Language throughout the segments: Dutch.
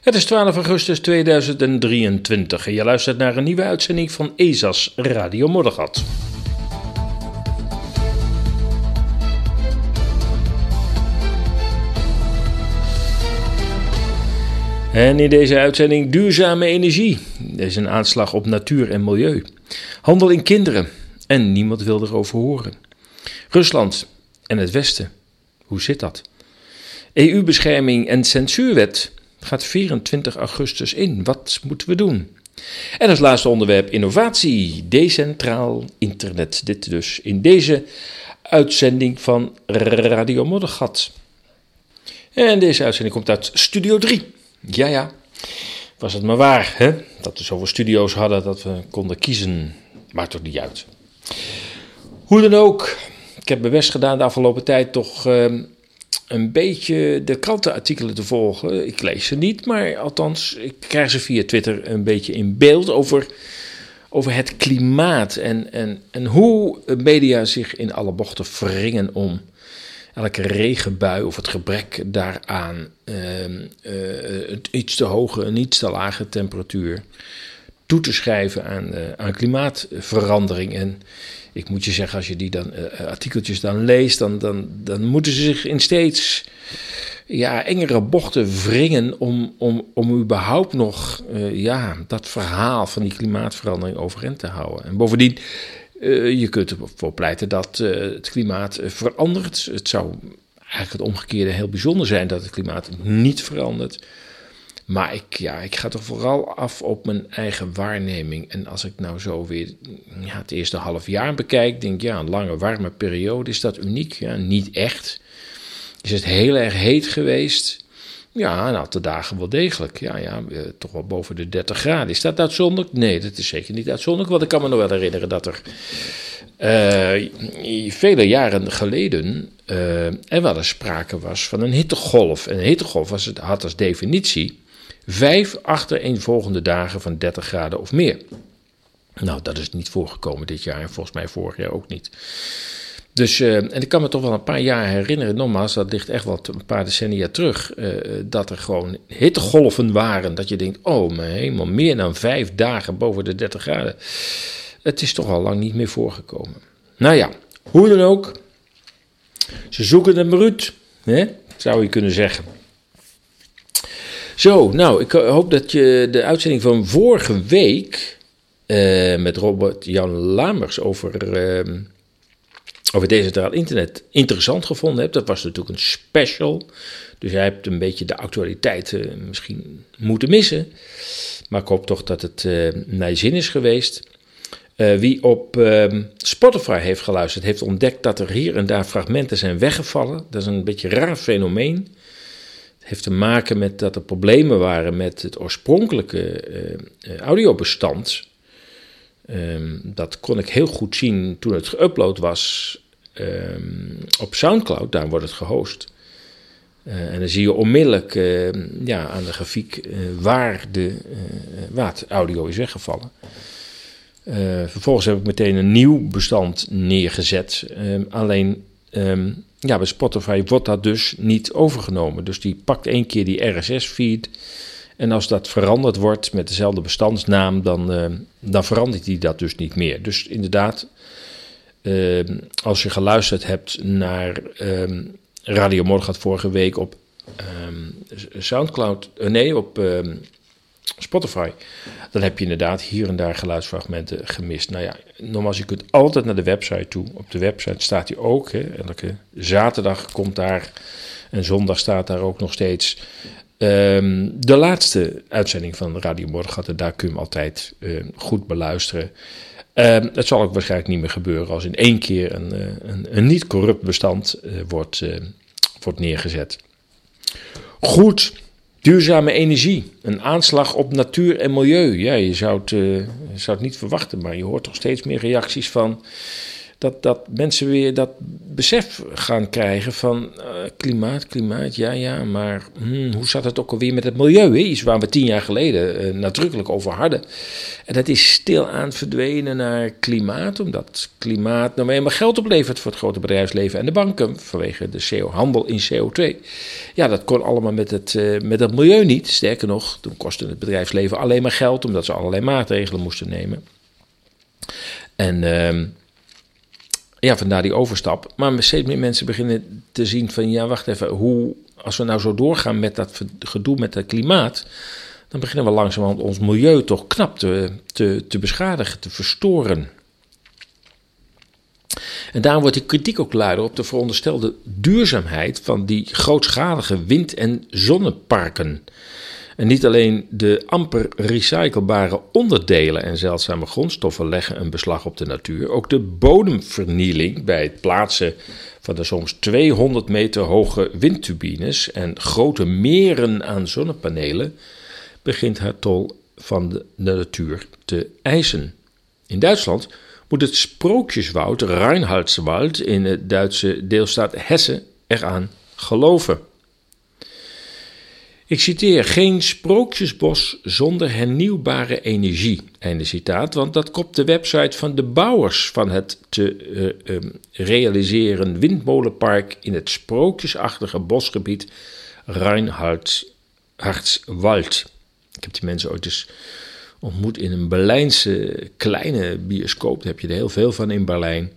Het is 12 augustus 2023 en je luistert naar een nieuwe uitzending van ESA's Radio Moddergat. En in deze uitzending duurzame energie. Er is een aanslag op natuur en milieu. Handel in kinderen. En niemand wil erover horen. Rusland en het Westen. Hoe zit dat? EU-bescherming en censuurwet gaat 24 augustus in. Wat moeten we doen? En als laatste onderwerp innovatie, decentraal internet. Dit dus in deze uitzending van Radio Moddergat. En deze uitzending komt uit Studio 3. Ja, ja. Was het maar waar, hè? Dat we zoveel studio's hadden dat we konden kiezen. Maakt toch niet uit. Hoe dan ook, ik heb mijn best gedaan de afgelopen tijd toch uh, een beetje de krantenartikelen te volgen. Ik lees ze niet, maar althans, ik krijg ze via Twitter een beetje in beeld over, over het klimaat en, en, en hoe media zich in alle bochten wringen om elke regenbui of het gebrek daaraan, uh, iets te hoge en iets te lage temperatuur toe te schrijven aan, uh, aan klimaatverandering. En ik moet je zeggen, als je die dan, uh, artikeltjes dan leest, dan, dan, dan moeten ze zich in steeds ja, engere bochten wringen om, om, om überhaupt nog ja, dat verhaal van die klimaatverandering overeind te houden. En bovendien, je kunt ervoor pleiten dat het klimaat verandert. Het zou eigenlijk het omgekeerde heel bijzonder zijn dat het klimaat niet verandert. Maar ik, ja, ik ga toch vooral af op mijn eigen waarneming. En als ik nou zo weer ja, het eerste half jaar bekijk, denk ik, ja, een lange warme periode, is dat uniek? Ja, niet echt. Is het heel erg heet geweest? Ja, een aantal dagen wel degelijk. Ja, ja, toch wel boven de 30 graden. Is dat uitzonderlijk? Nee, dat is zeker niet uitzonderlijk. Want ik kan me nog wel herinneren dat er uh, vele jaren geleden uh, er wel eens sprake was van een hittegolf. En een hittegolf was het, had als definitie vijf achtereenvolgende dagen van 30 graden of meer. Nou, dat is niet voorgekomen dit jaar en volgens mij vorig jaar ook niet. Dus, uh, en ik kan me toch wel een paar jaar herinneren, nogmaals, dat ligt echt wel een paar decennia terug, uh, dat er gewoon hittegolven waren. Dat je denkt, oh mijn hemel, meer dan vijf dagen boven de 30 graden. Het is toch al lang niet meer voorgekomen. Nou ja, hoe dan ook, ze zoeken het maar hè? zou je kunnen zeggen. Zo, nou, ik hoop dat je de uitzending van vorige week uh, met Robert Jan Lamers over, uh, over decentraal internet interessant gevonden hebt. Dat was natuurlijk een special, dus jij hebt een beetje de actualiteit uh, misschien moeten missen. Maar ik hoop toch dat het naar je zin is geweest. wie op ehm, Spotify heeft geluisterd, heeft ontdekt dat er hier en daar fragmenten zijn weggevallen. Dat is een beetje een raar fenomeen heeft te maken met dat er problemen waren met het oorspronkelijke uh, audiobestand. Um, dat kon ik heel goed zien toen het geüpload was um, op SoundCloud, daar wordt het gehost. Uh, en dan zie je onmiddellijk ja, aan de grafiek waar, de, waar het audio is weggevallen. vervolgens heb ik meteen een nieuw bestand neergezet. Ehm, alleen um, ja, bij Spotify wordt dat dus niet overgenomen. Dus die pakt één keer die RSS-feed. En als dat veranderd wordt met dezelfde bestandsnaam, dan, uh, dan verandert hij dat dus niet meer. Dus inderdaad, uh, als je geluisterd hebt naar um, Radio Morgen vorige week op um, Soundcloud, uh, nee, op Spotify, dan heb je inderdaad hier en daar geluidsfragmenten gemist. Nou ja, nogmaals, je kunt altijd naar de website toe. Op de website staat hij ook. Hè. Elke zaterdag komt daar en zondag staat daar ook nog steeds um, de laatste uitzending van Radio Morgen. Daar kun je hem altijd uh, goed beluisteren. Um, het zal ook waarschijnlijk niet meer gebeuren als in één keer een, eh, een, een niet corrupt bestand uh, wordt, uh, wordt neergezet. Goed. Duurzame energie, een aanslag op natuur en milieu. Ja, je zou het, uh, zou het niet verwachten, maar je hoort toch steeds meer reacties van dat, dat mensen weer dat besef gaan krijgen van uh, klimaat, klimaat, ja, ja, maar hmm, hoe zat het ook alweer met het milieu? Hè? Iets waar we tien jaar geleden uh, nadrukkelijk over hadden. En dat is stilaan verdwenen naar klimaat, omdat klimaat nou eenmaal geld oplevert voor het grote bedrijfsleven en de banken vanwege de CO, handel in CO2. Ja, dat kon allemaal met het, uh, met het milieu niet. Sterker nog, toen kostte het bedrijfsleven alleen maar geld, omdat ze allerlei maatregelen moesten nemen. En uh, ja, vandaar die overstap. Maar steeds meer mensen beginnen te zien van ja, wacht even, hoe, als we nou zo doorgaan met dat gedoe met het klimaat, dan beginnen we langzamerhand ons milieu toch knap te, te, te beschadigen, te verstoren. En daarom wordt die kritiek ook luider op de veronderstelde duurzaamheid van die grootschalige wind- en zonneparken. En niet alleen de amper recyclebare onderdelen en zeldzame grondstoffen leggen een beslag op de natuur, ook de bodemvernieling bij het plaatsen van de soms 200 meter hoge windturbines en grote meren aan zonnepanelen begint haar tol van de natuur te eisen. In Duitsland moet het sprookjeswoud Reinhardswald in de Duitse deelstaat Hessen eraan geloven. Ik citeer: Geen sprookjesbos zonder hernieuwbare energie. Einde citaat, want dat kopt de website van de bouwers van het te uh, um, realiseren windmolenpark in het sprookjesachtige bosgebied Reinhardswald. Ik heb die mensen ooit eens ontmoet in een Berlijnse kleine bioscoop. Daar heb je er heel veel van in Berlijn.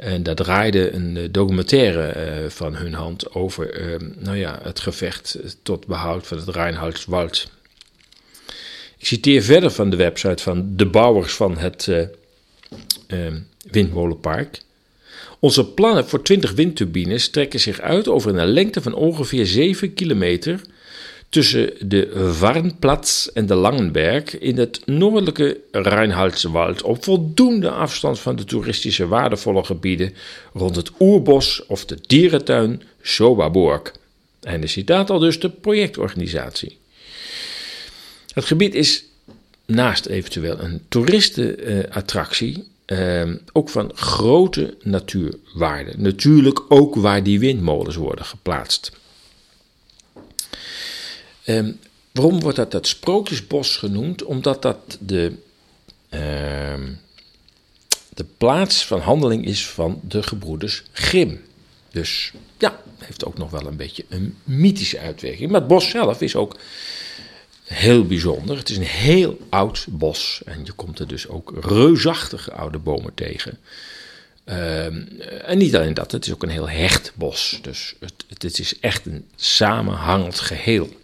En daar draaide een eh, documentaire uh, van hun hand over uh, nou ja, het gevecht tot behoud van het Reinhardswald. Ik citeer verder van de website van de bouwers van het uh, windmolenpark. Onze plannen voor 20 windturbines trekken zich uit over een lengte van ongeveer 7 kilometer tussen de Warnplatz en de Langenberg in het noordelijke Reinhardswald op voldoende afstand van de toeristische waardevolle gebieden rond het oerbos of de dierentuin Sobaborg. En de citaat al dus de projectorganisatie. Het gebied is naast eventueel een toeristenattractie eh, ook van grote natuurwaarde. Natuurlijk ook waar die windmolens worden geplaatst. Um, waarom wordt dat het sprookjesbos genoemd? Omdat dat de, uh, de plaats van handeling is van de gebroeders Grim. Dus ja, heeft ook nog wel een beetje een mythische uitwerking. Maar het bos zelf is ook heel bijzonder. Het is een heel oud bos en je komt er dus ook reusachtige oude bomen tegen. Uh, en niet alleen dat, het is ook een heel hecht bos. Dus het, het is echt een samenhangend geheel.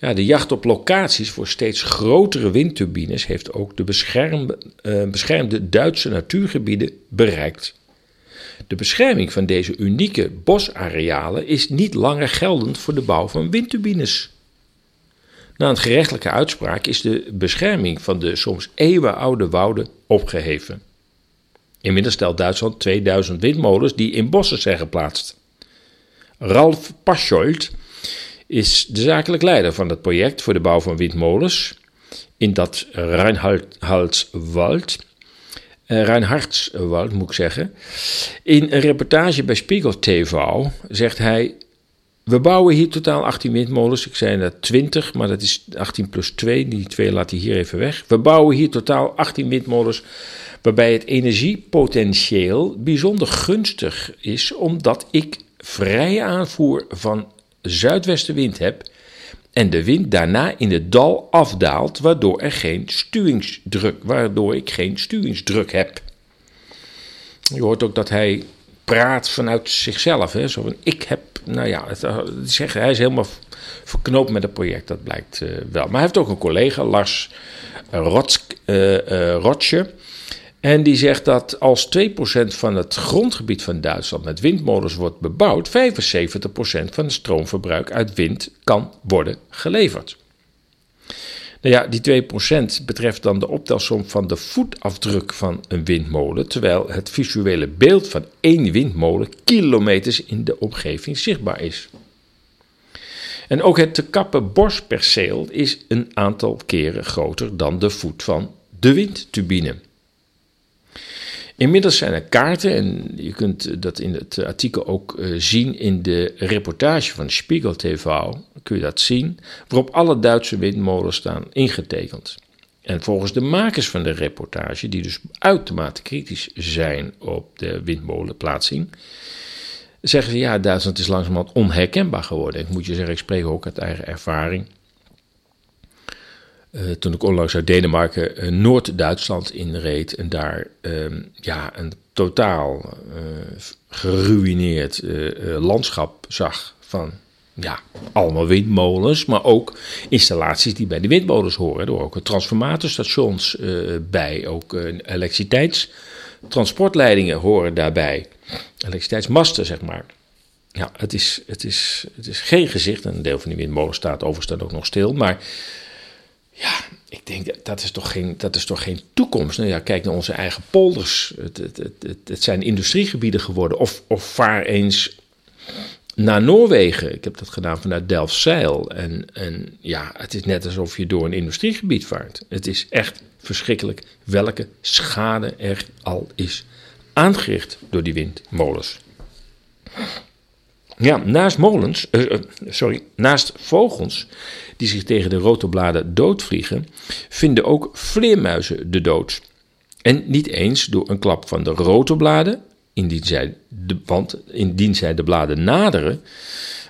Ja, de jacht op locaties voor steeds grotere windturbines heeft ook de beschermde, uh, beschermde Duitse natuurgebieden bereikt. De bescherming van deze unieke bosarealen is niet langer geldend voor de bouw van windturbines. Na een gerechtelijke uitspraak is de bescherming van de soms eeuwenoude wouden opgeheven. Inmiddels stelt Duitsland 2000 windmolens die in bossen zijn geplaatst. Ralf Paschold is de zakelijk leider van het project voor de bouw van windmolens in dat Reinhardswald. Uh, Reinhardswald moet ik zeggen. In een reportage bij Spiegel TV zegt hij: We bouwen hier totaal 18 windmolens. Ik zei dat 20, maar dat is 18 plus 2. Die twee laat hij hier even weg. We bouwen hier totaal 18 windmolens. Waarbij het energiepotentieel bijzonder gunstig is, omdat ik vrije aanvoer van zuidwestenwind heb en de wind daarna in het dal afdaalt, waardoor er geen stuwingsdruk, waardoor ik geen stuwingsdruk heb. Je hoort ook dat hij praat vanuit zichzelf, hè? zo van ik heb, nou ja, het, het hij is helemaal verknoopt met het project, dat blijkt uh, wel. Maar hij heeft ook een collega, Lars uh, Rotsche, en die zegt dat als 2% van het grondgebied van Duitsland met windmolens wordt bebouwd, 75% van het stroomverbruik uit wind kan worden geleverd. Nou ja, die 2% betreft dan de optelsom van de voetafdruk van een windmolen, terwijl het visuele beeld van één windmolen kilometers in de omgeving zichtbaar is. En ook het te kappen borstperceel is een aantal keren groter dan de voet van de windturbine. Inmiddels zijn er kaarten, en je kunt dat in het artikel ook uh, zien in de reportage van Spiegel TV, kun je dat zien, waarop alle Duitse windmolens staan ingetekend. En volgens de makers van de reportage, die dus uitermate kritisch zijn op de windmolenplaatsing, zeggen ze ja, Duitsland is langzamerhand onherkenbaar geworden. Ik moet je zeggen, ik spreek ook uit eigen ervaring. Uh, toen ik onlangs uit Denemarken uh, Noord-Duitsland inreed en daar uh, ja, een totaal eh, geruineerd landschap zag van ja, allemaal windmolens, maar ook installaties die bij de windmolens horen. Er ook transformatorstations bij, ook elektriciteitstransportleidingen horen daarbij. Elektriciteitsmasten, zeg maar. Ja, het is, het, is, het is geen gezicht. Een deel van die windmolens staat overigens ook nog stil. Maar ja, ik denk dat is toch geen, dat is toch geen toekomst. Nou ja, kijk naar onze eigen polders. Het, het, het, het zijn industriegebieden geworden. Of, of vaar eens naar Noorwegen. Ik heb dat gedaan vanuit Delfzijl. En, en ja, het is net alsof je door een industriegebied vaart. Het is echt verschrikkelijk welke schade er al is aangericht door die windmolens. Ja, naast molens, uh, sorry, naast vogels die zich tegen de rotorbladen doodvliegen, vinden ook vleermuizen de dood. En niet eens door een klap van de rotorbladen, indien zij de, want indien zij de bladen naderen,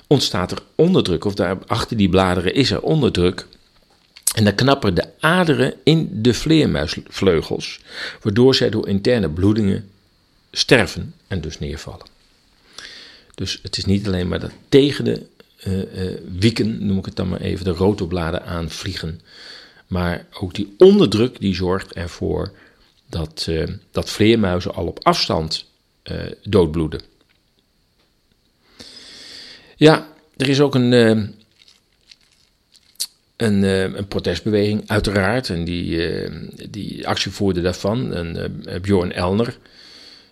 ontstaat er onderdruk, of daar achter die bladeren is er onderdruk. En dan knappen de aderen in de vleermuisvleugels, waardoor zij door interne bloedingen sterven en dus neervallen. Dus het is niet alleen maar dat tegen de uh, uh, wieken, noem ik het dan maar even, de rotobladen aanvliegen. Maar ook die onderdruk die zorgt ervoor dat, uh, dat vleermuizen al op afstand doodbloeden. Ja, er is ook een, een, een, protestbeweging, uiteraard. En die, die actievoerder daarvan, een, Bjorn Elner,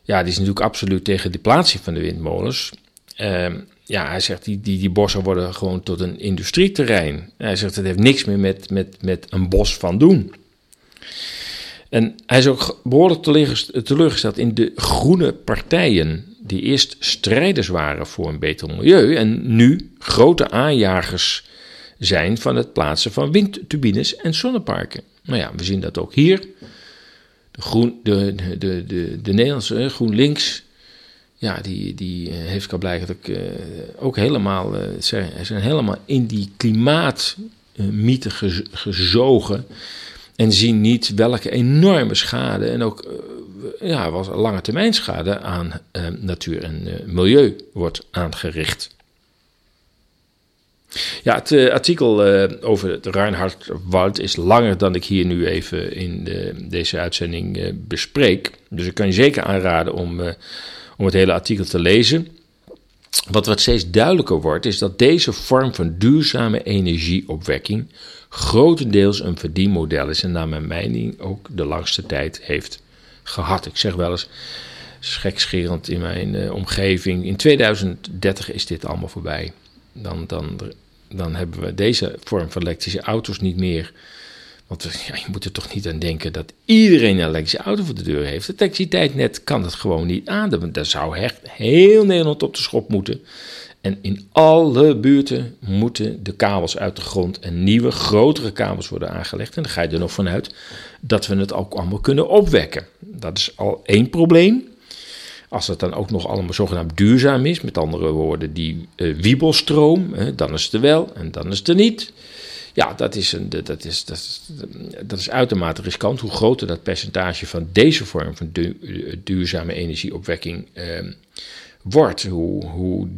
ja, die is natuurlijk absoluut tegen de plaatsing van de windmolens. Uh, ja, hij zegt, die, die, die bossen worden gewoon tot een industrieterrein. Hij zegt, het heeft niks meer met, met, met een bos van doen. En hij is ook behoorlijk teleurgesteld in de groene partijen, die eerst strijders waren voor een beter milieu en nu grote aanjagers zijn van het plaatsen van windturbines en zonneparken. Nou ja, we zien dat ook hier. De, groen, de, de, de, de, de Nederlandse GroenLinks ja, die, die eh, heeft blijkbaar uh, ook helemaal, uh, zijn, helemaal in die klimaatmythe gezogen. En zien niet welke enorme schade en ook ja, was lange termijn schade aan natuur en milieu wordt aangericht. Ja, het artikel over het Reinhardwald is langer dan ik hier nu even in de, deze uitzending bespreek. Dus ik kan je zeker aanraden om om het hele artikel te lezen. Wat wat steeds duidelijker wordt, is dat deze vorm van duurzame energieopwekking grotendeels een verdienmodel is en naar mijn mening ook de langste tijd heeft gehad. Ik zeg wel eens, schekscherend in mijn uh, omgeving, in 2030 is dit allemaal voorbij. Dan, dan, dan hebben we deze vorm van elektrische auto's niet meer. Want ja, je moet er toch niet aan denken dat iedereen een elektrische auto voor de deur heeft. Het elektriciteitsnet kan het gewoon niet aan. Daar zou echt heel Nederland op de schop moeten. En in alle buurten moeten de kabels uit de grond en nieuwe, grotere kabels worden aangelegd. En dan ga je er nog vanuit dat we het ook allemaal kunnen opwekken. Dat is al één probleem. Als het dan ook nog allemaal zogenaamd duurzaam is, met andere woorden, die uh, wiebelstroom, dan is het er wel en dan is het er niet. Ja, dat is, een, dat, is, dat, is, dat is uitermate riskant. Hoe groter dat percentage van deze vorm van duurzame energieopwekking eh, wordt, hoe, hoe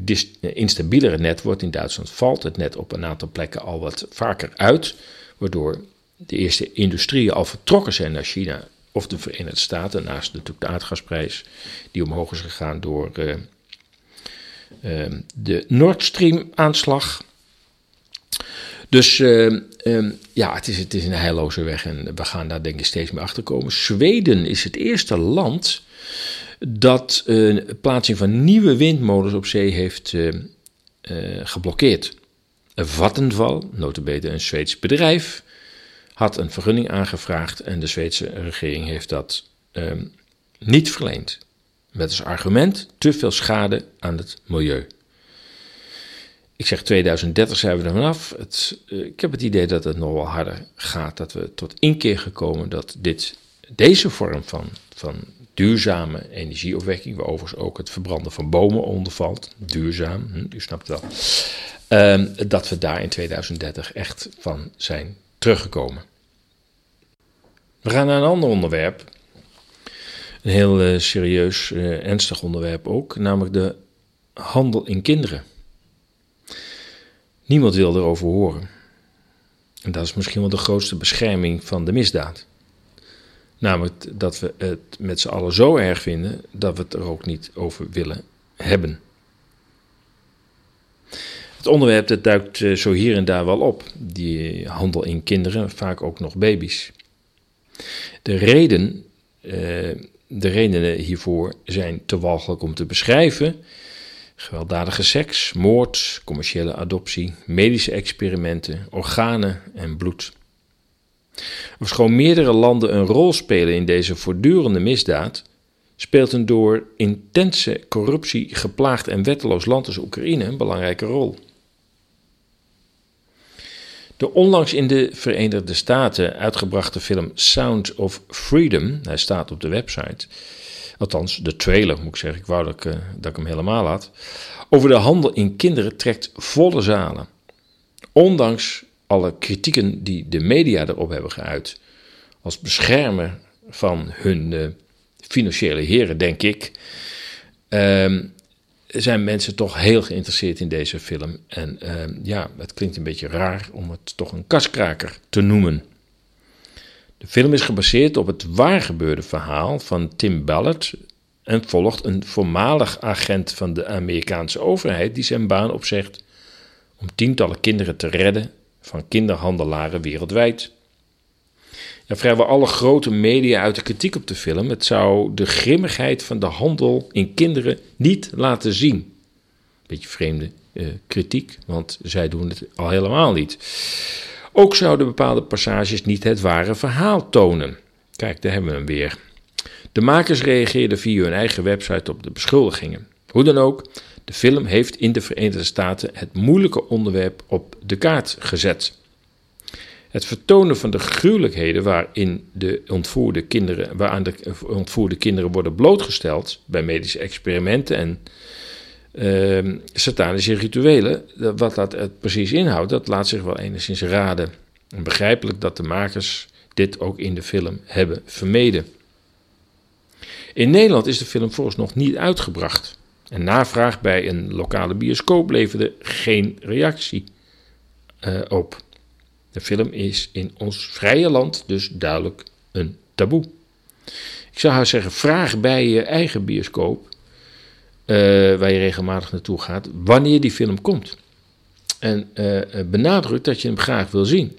instabieler het net wordt. In Duitsland valt het net op een aantal plekken al wat vaker uit, waardoor de eerste industrieën al vertrokken zijn naar China of de Verenigde Staten, naast natuurlijk de aardgasprijs die omhoog is gegaan door uh, uh, de Nord Stream aanslag. Dus uh, ja, het is, het is een heilloze weg en we gaan daar denk ik steeds meer achter komen. Zweden is het eerste land dat uh, plaatsing van nieuwe windmolens op zee heeft uh, geblokkeerd. Vattenval, notabene een Zweeds bedrijf, had een vergunning aangevraagd en de Zweedse regering heeft dat ehm, niet verleend. Met als argument te veel schade aan het milieu. Ik zeg 2030 zijn we er vanaf. Het, eh, ik heb het idee dat het nog wel harder gaat. Dat we tot inkeer gekomen dat dit, deze vorm van, van duurzame energieopwekking, waar overigens ook het verbranden van bomen onder valt, duurzaam, hm, u snapt wel, ehm, dat we daar in 2030 echt van zijn teruggekomen. We gaan naar een ander onderwerp. Een heel uh, serieus, uh, ernstig onderwerp ook, namelijk de handel in kinderen. Niemand wil erover horen. En dat is misschien wel de grootste bescherming van de misdaad. Namelijk dat we het met z'n allen zo erg vinden dat we het er ook niet over willen hebben. Het onderwerp dat duikt eh, zo hier en daar wel op, die handel in kinderen, vaak ook nog baby's. De, reden, eh, de redenen hiervoor zijn te walgelijk om te beschrijven. Gewelddadige seks, moord, commerciële adoptie, medische experimenten, organen en bloed. Ofschoon meerdere landen een rol spelen in deze voortdurende misdaad, speelt een door intense corruptie geplaagd en wetteloos land als Oekraïne een belangrijke rol. De onlangs in de Verenigde Staten uitgebrachte film Sound of Freedom, hij staat op de website, althans de trailer moet ik zeggen, ik wou dat ik, eh, dat ik hem helemaal had, over de handel in kinderen trekt volle zalen. Ondanks alle kritieken die de media erop hebben geuit, als beschermer van hun uh, financiële heren, denk ik, uh, zijn mensen toch heel geïnteresseerd in deze film. En uh, ja, het klinkt een beetje raar om het toch een kaskraker te noemen. De film is gebaseerd op het waargebeurde verhaal van Tim Ballard en volgt een voormalig agent van de Amerikaanse overheid die zijn baan opzegt om tientallen kinderen te redden van kinderhandelaren wereldwijd. Ja, vrijwel alle grote media uit de kritiek op de film. Het zou de grimmigheid van de handel in kinderen niet laten zien. Beetje vreemde uh, kritiek, want zij doen het al helemaal niet. Ook zouden bepaalde passages niet het ware verhaal tonen. Kijk, daar hebben we hem weer. De makers reageerden via hun eigen website op de beschuldigingen. Hoe dan ook, de film heeft in de Verenigde Staten het moeilijke onderwerp op de kaart gezet. Het vertonen van de gruwelijkheden waarin de ontvoerde kinderen, waaraan de ontvoerde kinderen worden blootgesteld bij medische experimenten en uh, satanische rituelen, wat dat precies inhoudt, dat laat zich wel enigszins raden. En begrijpelijk dat de makers dit ook in de film hebben vermeden. In Nederland is de film volgens nog niet uitgebracht. En navraag bij een lokale bioscoop leverde geen reactie uh, op. De film is in ons vrije land dus duidelijk een taboe. Ik zou haar zeggen, vraag bij je eigen bioscoop, waar je regelmatig naartoe gaat, wanneer die film komt. En uh, benadruk dat je hem graag wil zien.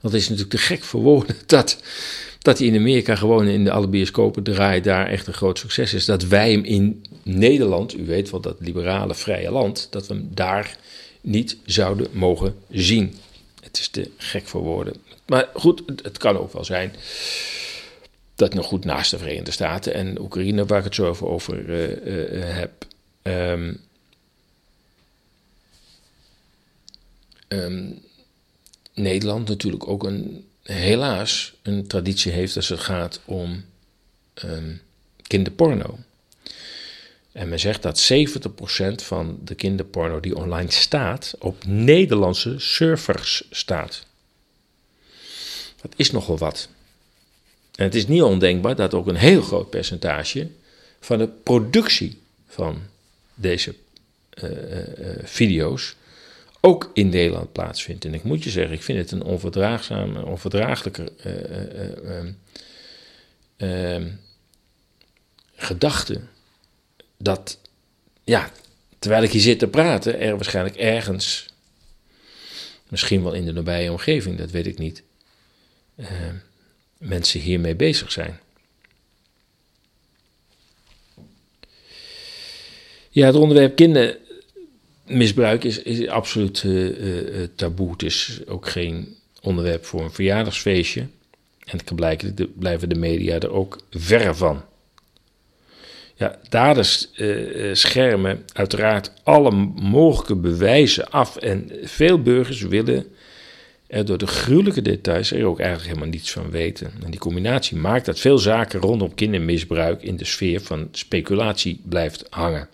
Het is natuurlijk te gek voor woorden dat dat hij in Amerika gewoon in de alle bioscopen draait, daar echt een groot succes is. Dat wij hem in Nederland, u weet wel dat liberale vrije land, dat we hem daar niet zouden mogen zien. Het is te gek voor woorden. Maar goed, het, kan ook wel zijn dat nog goed naast de Verenigde Staten en Oekraïne, waar ik het zo over, over uh, uh, heb. Um, um, Nederland natuurlijk ook een helaas een traditie heeft als het gaat om um, kinderporno. En men zegt dat 70% van de kinderporno die online staat op Nederlandse servers staat. Dat is nogal wat. En het is niet ondenkbaar dat ook een heel groot percentage van de productie van deze uh, uh, video's ook in Nederland plaatsvindt. En ik moet je zeggen, ik vind het een onverdraagzame, onverdraaglijke uh, uh, gedachte. Dat, ja, terwijl ik hier zit te praten, er waarschijnlijk ergens, misschien wel in de nabije omgeving, dat weet ik niet, ehm, mensen hiermee bezig zijn. Ja, het onderwerp kinderen misbruik is, is absoluut uh, uh, taboe. Het is ook geen onderwerp voor een verjaardagsfeestje. En blijkbaar blijven de media er ook verre van. Ja, daders schermen uiteraard alle mogelijke bewijzen af. En veel burgers willen door de gruwelijke details er ook eigenlijk helemaal niets van weten. En die combinatie maakt dat veel zaken rondom kindermisbruik in de sfeer van speculatie blijft hangen.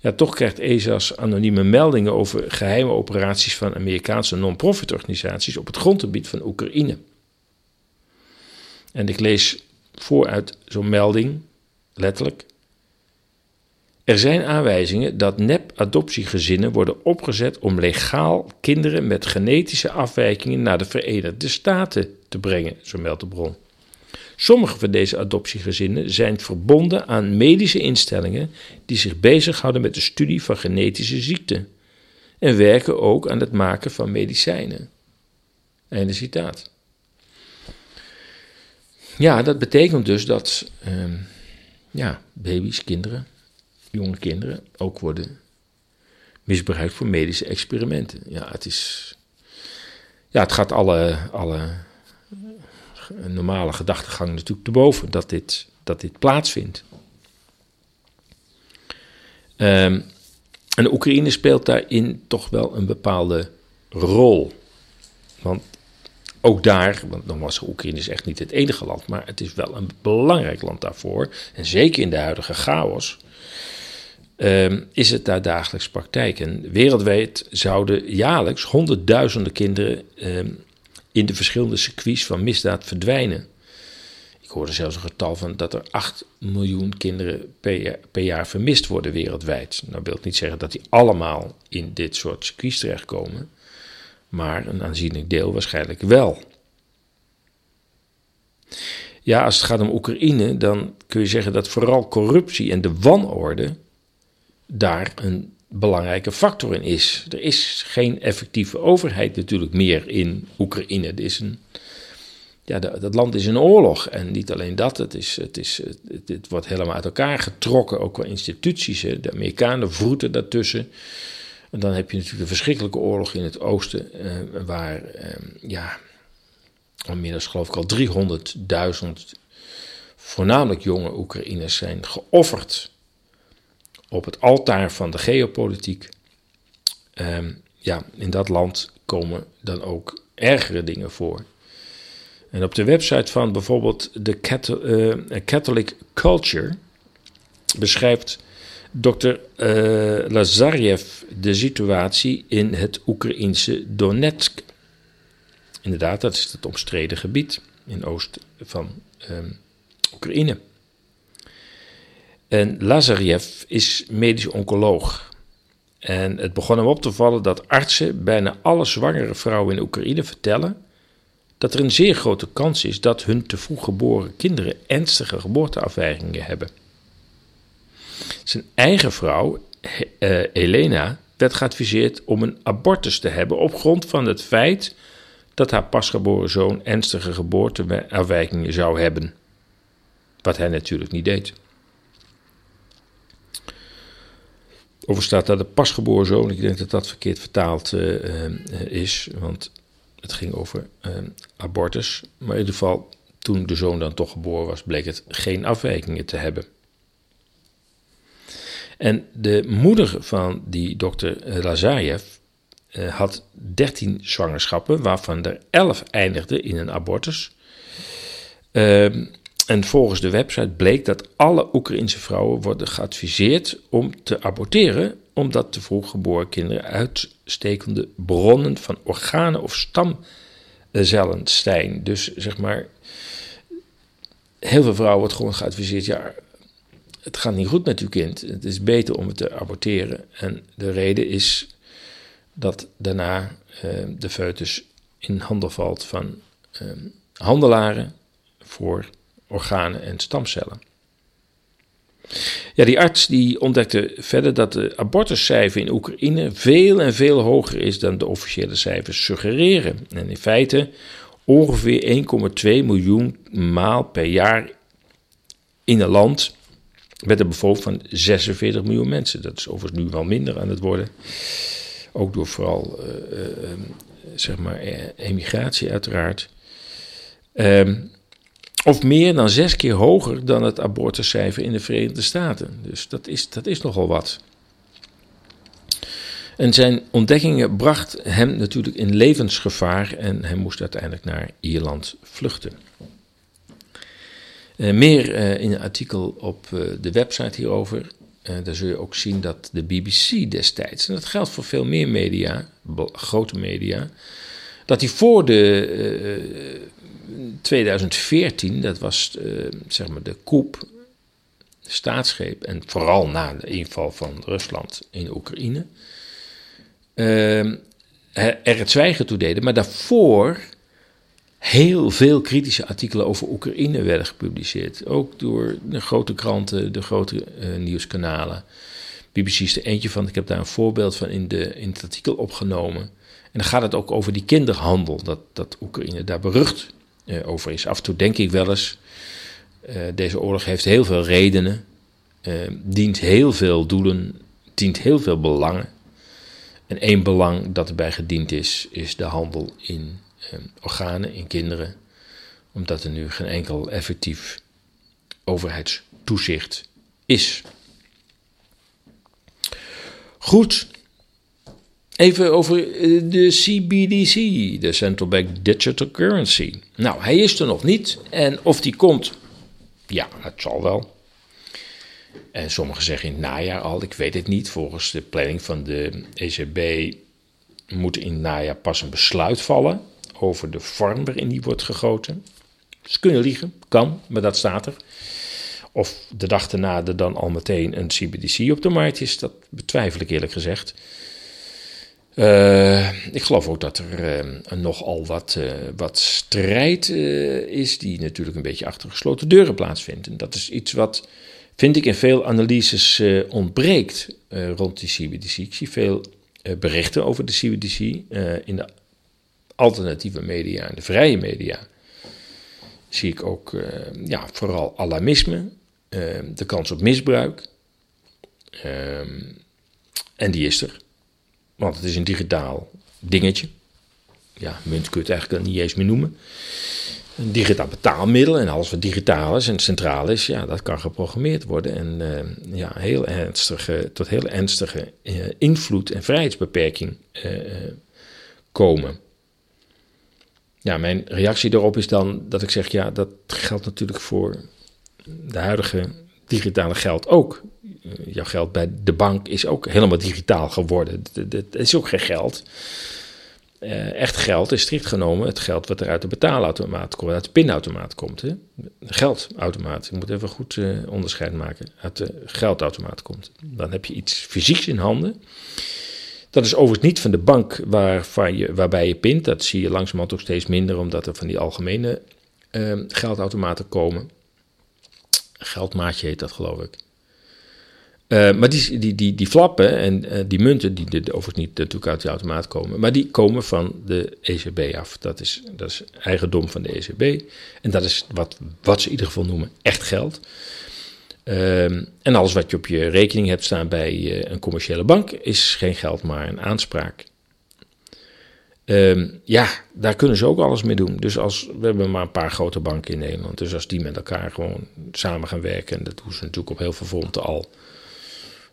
Ja, toch krijgt ESA's anonieme meldingen over geheime operaties van Amerikaanse non-profit organisaties op het grondgebied van Oekraïne. En ik lees vooruit zo'n melding, letterlijk. Er zijn aanwijzingen dat nep-adoptiegezinnen worden opgezet om legaal kinderen met genetische afwijkingen naar de Verenigde Staten te brengen, zo meldt de bron. Sommige van deze adoptiegezinnen zijn verbonden aan medische instellingen die zich bezighouden met de studie van genetische ziekten en werken ook aan het maken van medicijnen. Einde citaat. Ja, dat betekent dus dat ehm, ja, baby's, kinderen, jonge kinderen ook worden misbruikt voor medische experimenten. Ja, het is. Ja, het gaat alle, alle normale gedachtegang natuurlijk te boven dat dit, dat dit plaatsvindt. Um, en de Oekraïne speelt daarin toch wel een bepaalde rol. Want ook daar, want nogmaals, Oekraïne is echt niet het enige land, maar het is wel een belangrijk land daarvoor. En zeker in de huidige chaos um, is het daar dagelijks praktijk. En wereldwijd zouden jaarlijks honderdduizenden kinderen um, in de verschillende circuits van misdaad verdwijnen. Ik hoorde zelfs een getal van dat er 8 miljoen kinderen per jaar, per jaar vermist worden wereldwijd. Nou wil ik niet zeggen dat die allemaal in dit soort circuits terechtkomen, maar een aanzienlijk deel waarschijnlijk wel. Ja, als het gaat om Oekraïne, dan kun je zeggen dat vooral corruptie en de wanorde daar een belangrijke factor in is. Er is geen effectieve overheid natuurlijk meer in Oekraïne. Het is een, ja, dat land is een oorlog. En niet alleen dat, het, is, het, is, het, wordt helemaal uit elkaar getrokken, ook qua instituties. De Amerikanen vroeten daartussen. En dan heb je natuurlijk een verschrikkelijke oorlog in het oosten, eh, waar eh, ja, inmiddels geloof ik al 300.000 voornamelijk jonge Oekraïners zijn geofferd op het altaar van de geopolitiek. Ehm, ja, in dat land komen dan ook ergere dingen voor. En op de website van bijvoorbeeld de uh, Catholic Culture beschrijft dokter uh, Lazarjev de situatie in het Oekraïense Donetsk. Inderdaad, dat is het omstreden gebied in oost van um, Oekraïne. En Lazarev is medisch oncoloog. En het begon hem op te vallen dat artsen bijna alle zwangere vrouwen in Oekraïne vertellen dat er een zeer grote kans is dat hun te vroeg geboren kinderen ernstige geboorteafwijkingen hebben. Zijn eigen vrouw, uh, Elena, werd geadviseerd om een abortus te hebben op grond van het feit dat haar pasgeboren zoon ernstige geboorteafwijkingen zou hebben. Wat hij natuurlijk niet deed. Over staat dat de pasgeboren zoon. Ik denk dat dat verkeerd vertaald uh, is, want het ging over uh, abortus. Maar in ieder geval, toen de zoon dan toch geboren was, bleek het geen afwijkingen te hebben. En de moeder van die dokter Lazarev had 13 zwangerschappen, waarvan er 11 eindigden in een abortus. Ehm, en volgens de website bleek dat alle Oekraïnse vrouwen worden geadviseerd om te aborteren, omdat te vroeg geboren kinderen uitstekende bronnen van organen of stamcellen zijn. Dus zeg maar, heel veel vrouwen wordt gewoon geadviseerd, ja, het gaat niet goed met uw kind, het is beter om het te aborteren. En de reden is dat daarna eh, de foetus in handen valt van eh, handelaren voor organen en stamcellen. Ja, die arts die ontdekte verder dat de abortuscijfer in Oekraïne veel en veel hoger is dan de officiële cijfers suggereren. En in feite ongeveer 1,2 miljoen maal per jaar in een land met een bevolking van 46 miljoen mensen. Dat is overigens nu wel minder aan het worden. Ook door vooral uh, uh, zeg maar emigratie uiteraard. Ehm, of meer dan zes keer hoger dan het abortuscijfer in de Verenigde Staten. Dus dat is, dat is nogal wat. En zijn ontdekkingen bracht hem natuurlijk in levensgevaar en hij moest uiteindelijk naar Ierland vluchten. Uh, meer uh, in een artikel op uh, de website hierover. daar zul je ook zien dat de BBC destijds, en dat geldt voor veel meer media, grote media, dat hij voor de 2014, dat was zeg maar de de staatsgreep, en vooral na de inval van Rusland in Oekraïne, er het zwijgen toe deden. Maar daarvoor heel veel kritische artikelen over Oekraïne werden gepubliceerd. Ook door de grote kranten, de grote uh, nieuwskanalen. BBC is er eentje van. Ik heb daar een voorbeeld van in, de, in het artikel opgenomen. En dan gaat het ook over die kinderhandel. Dat, dat Oekraïne daar berucht uh, over is. Af en toe denk ik wel eens. Uh, deze oorlog heeft heel veel redenen. dient heel veel doelen. Dient heel veel belangen. En één belang dat erbij gediend is, is de handel in eh, organen in kinderen, omdat er nu geen enkel effectief overheidstoezicht is. Goed, even over eh, de CBDC, de Central Bank Digital Currency. Nou, hij is er nog niet en of die komt, ja, het zal wel. En sommigen zeggen in najaar al, ik weet het niet. Volgens de planning van de ECB moet in het najaar pas een besluit vallen over de vorm waarin die wordt gegoten. Ze kunnen liegen, kan, maar dat staat er. Of de dag erna er dan al meteen een CBDC op de markt is, dat betwijfel ik eerlijk gezegd. Uh, ik geloof ook dat er uh, nogal wat, uh, wat strijd is, die natuurlijk een beetje achter gesloten deuren plaatsvindt. En dat is iets wat, vind ik, in veel analyses ontbreekt rond die CBDC. Ik zie veel berichten over de CBDC in de alternatieve media en de vrije media zie ik ook ja, vooral alarmisme, de kans op misbruik. En die is er. Want het is een digitaal dingetje. Ja, munt kun je het eigenlijk niet eens meer noemen. Een digitaal betaalmiddel en alles wat digitaal is en centraal is, ja, dat kan geprogrammeerd worden. En ja, heel ernstige, tot heel ernstige invloed en vrijheidsbeperking komen. Ja, mijn reactie daarop is dan dat ik zeg, ja, dat geldt natuurlijk voor de huidige digitale geld ook. Uh, jouw geld bij de bank is ook helemaal digitaal geworden. Het is ook geen geld. Uh, echt geld is strikt genomen het geld wat er uit de betaalautomaat komt, uit de pinautomaat komt. Hè? Geldautomaat, je moet even goed uh, onderscheid maken, uit de geldautomaat komt. Dan heb je iets fysieks in handen. Dat is overigens niet van de bank waar, je, waarbij je pint. Dat zie je langzamerhand ook steeds minder, omdat er van die algemene uh, geldautomaten komen. Geldmaatje heet dat, geloof ik. Uh, maar die, die, die, flappen en uh, die munten, die, die overigens niet natuurlijk uit de automaat komen, maar die komen van de ECB af. Dat is, dat is eigendom van de ECB. En dat is wat, wat ze in ieder geval noemen echt geld. Um, en alles wat je op je rekening hebt staan bij een commerciële bank is geen geld, maar een aanspraak. Um, ja, daar kunnen ze ook alles mee doen. Dus als, we hebben maar een paar grote banken in Nederland. Dus als die met elkaar gewoon samen gaan werken, en dat doen ze natuurlijk op heel veel fronten al,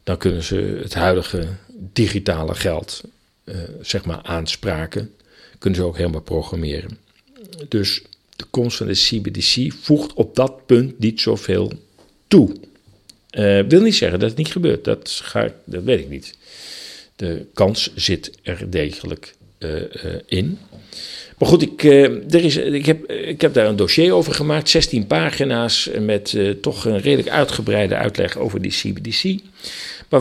dan kunnen ze het huidige digitale geld, uh, zeg maar, aanspraken, kunnen ze ook helemaal programmeren. Dus de komst van de CBDC voegt op dat punt niet zoveel toe. Uh, wil niet zeggen dat het niet gebeurt. Dat, ga, dat weet ik niet. De kans zit er degelijk uh, in. Maar goed, ik, er is, ik, heb, ik heb daar een dossier over gemaakt. 16 pagina's met toch een redelijk uitgebreide uitleg over die CBDC.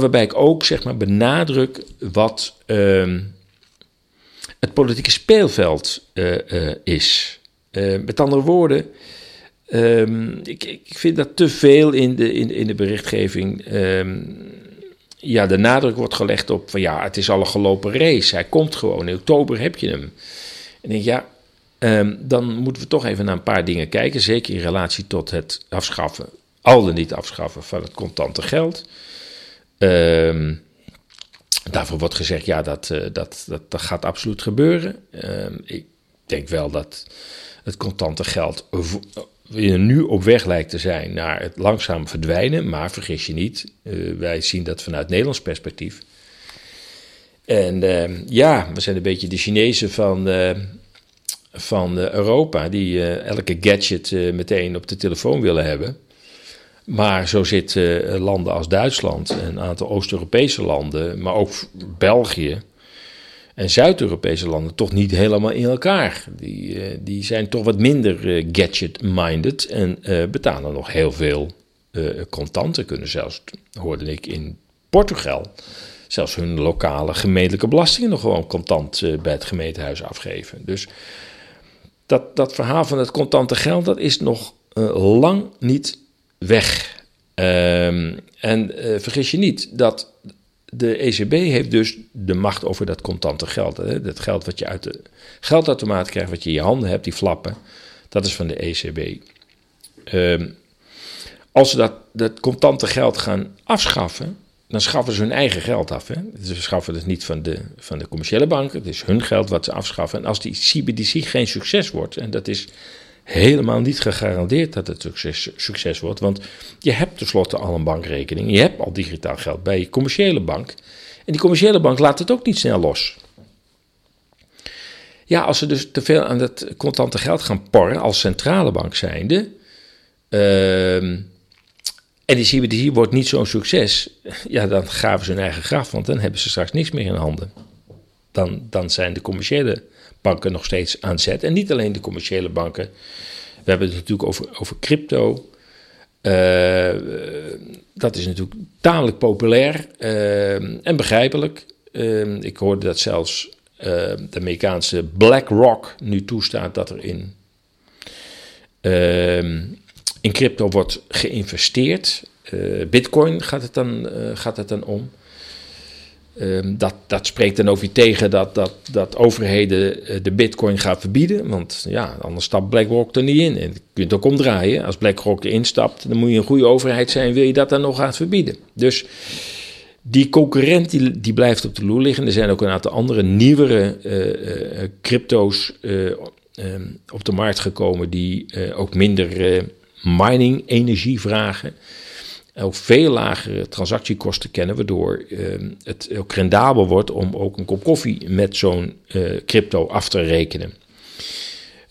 Waarbij ik ook zeg maar, benadruk wat ehm, het politieke speelveld is. met andere woorden, Um, ik, ik, vind dat te veel in de, in, in de berichtgeving. Um, ja, de nadruk wordt gelegd op van ja, het is al een gelopen race. Hij komt gewoon. In oktober heb je hem. En ja, dan moeten we toch even naar een paar dingen kijken. Zeker in relatie tot het afschaffen, al dan niet afschaffen van het contante geld. Daarvoor wordt gezegd, ja, dat, uh, dat, dat, dat gaat absoluut gebeuren. ik denk wel dat het contante geld nu op weg lijkt te zijn naar het langzaam verdwijnen. Maar vergis je niet, wij zien dat vanuit Nederlands perspectief. En ja, we zijn een beetje de Chinezen van, van Europa, die elke gadget meteen op de telefoon willen hebben. Maar zo zitten landen als Duitsland, een aantal Oost-Europese landen, maar ook België en Zuid-Europese landen toch niet helemaal in elkaar. Die, uh, die zijn toch wat minder uh, gadget-minded en betalen nog heel veel contanten. Kunnen zelfs, hoorde ik in Portugal, zelfs hun lokale gemeentelijke belastingen nog gewoon contant bij het gemeentehuis afgeven. Dus dat, dat verhaal van het contante geld, dat is nog lang niet weg. Um, en vergis je niet dat de ECB heeft dus de macht over dat contante geld. Hè? Dat geld wat je uit de geldautomaat krijgt, wat je in je handen hebt, die flappen, dat is van de ECB. Ehm, als ze dat, dat contante geld gaan afschaffen, dan schaffen ze hun eigen geld af. Hè? Ze schaffen het niet van de, van de commerciële banken, het is hun geld wat ze afschaffen. En als die CBDC geen succes wordt, en dat is helemaal niet gegarandeerd dat het succes, succes wordt. Want je hebt tenslotte al een bankrekening. Je hebt al digitaal geld bij je commerciële bank. En die commerciële bank laat het ook niet snel los. Ja, als ze dus te veel aan het contante geld gaan porren als centrale bank zijnde. Uh, en die CBDC wordt niet zo'n succes. Ja, dan graven ze hun eigen graf, want dan hebben ze straks niks meer in handen. Dan, dan zijn de commerciële banken nog steeds aan zet. En niet alleen de commerciële banken. We hebben het natuurlijk over, over crypto. Uh, dat is natuurlijk tamelijk populair uh, en begrijpelijk. Uh, ik hoorde dat zelfs de Amerikaanse BlackRock nu toestaat dat er in, in crypto wordt geïnvesteerd. Bitcoin gaat het dan, gaat het dan om. Um, dat, dat spreekt dan over tegen dat, dat, dat overheden eh, de bitcoin gaan verbieden. Want ja, anders stapt BlackRock er niet in. En je kunt ook omdraaien. Als BlackRock erin stapt, dan moet je een goede overheid zijn. Wil je dat dan nog gaan verbieden? Dus die concurrent die, blijft op de loer liggen. Er zijn ook een aantal andere nieuwere uh, uh, crypto's um, op de markt gekomen. Die ook minder mining energie vragen ook veel lagere transactiekosten kennen, waardoor uh, het ook rendabel wordt om ook een kop koffie met zo'n uh, crypto af te rekenen.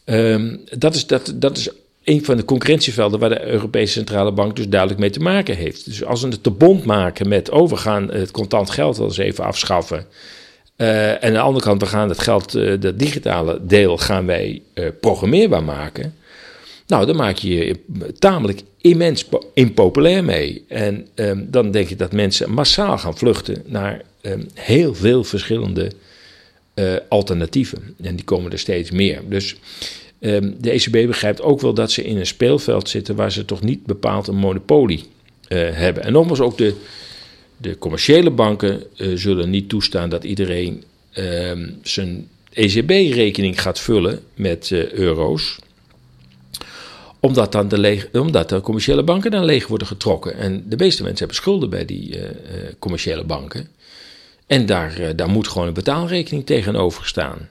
Um, dat, is, dat, dat is een van de concurrentievelden waar de Europese Centrale Bank dus duidelijk mee te maken heeft. Dus als we het te bond maken met, oh we gaan het contant geld wel eens even afschaffen. Uh, en aan de andere kant, we gaan het geld, dat digitale deel, gaan wij programmeerbaar maken. Nou, dan maak je je tamelijk immens impopulair mee. En um, dan denk je dat mensen massaal gaan vluchten naar um, heel veel verschillende uh, alternatieven. En die komen er steeds meer. Dus um, de ECB begrijpt ook wel dat ze in een speelveld zitten waar ze toch niet bepaald een monopolie uh, hebben. En nogmaals, ook de, de commerciële banken uh, zullen niet toestaan dat iedereen zijn ECB-rekening gaat vullen met euro's omdat, dan de, leeg, omdat de commerciële banken dan leeg worden getrokken. En de meeste mensen hebben schulden bij die uh, commerciële banken. En daar, uh, daar moet gewoon een betaalrekening tegenover staan.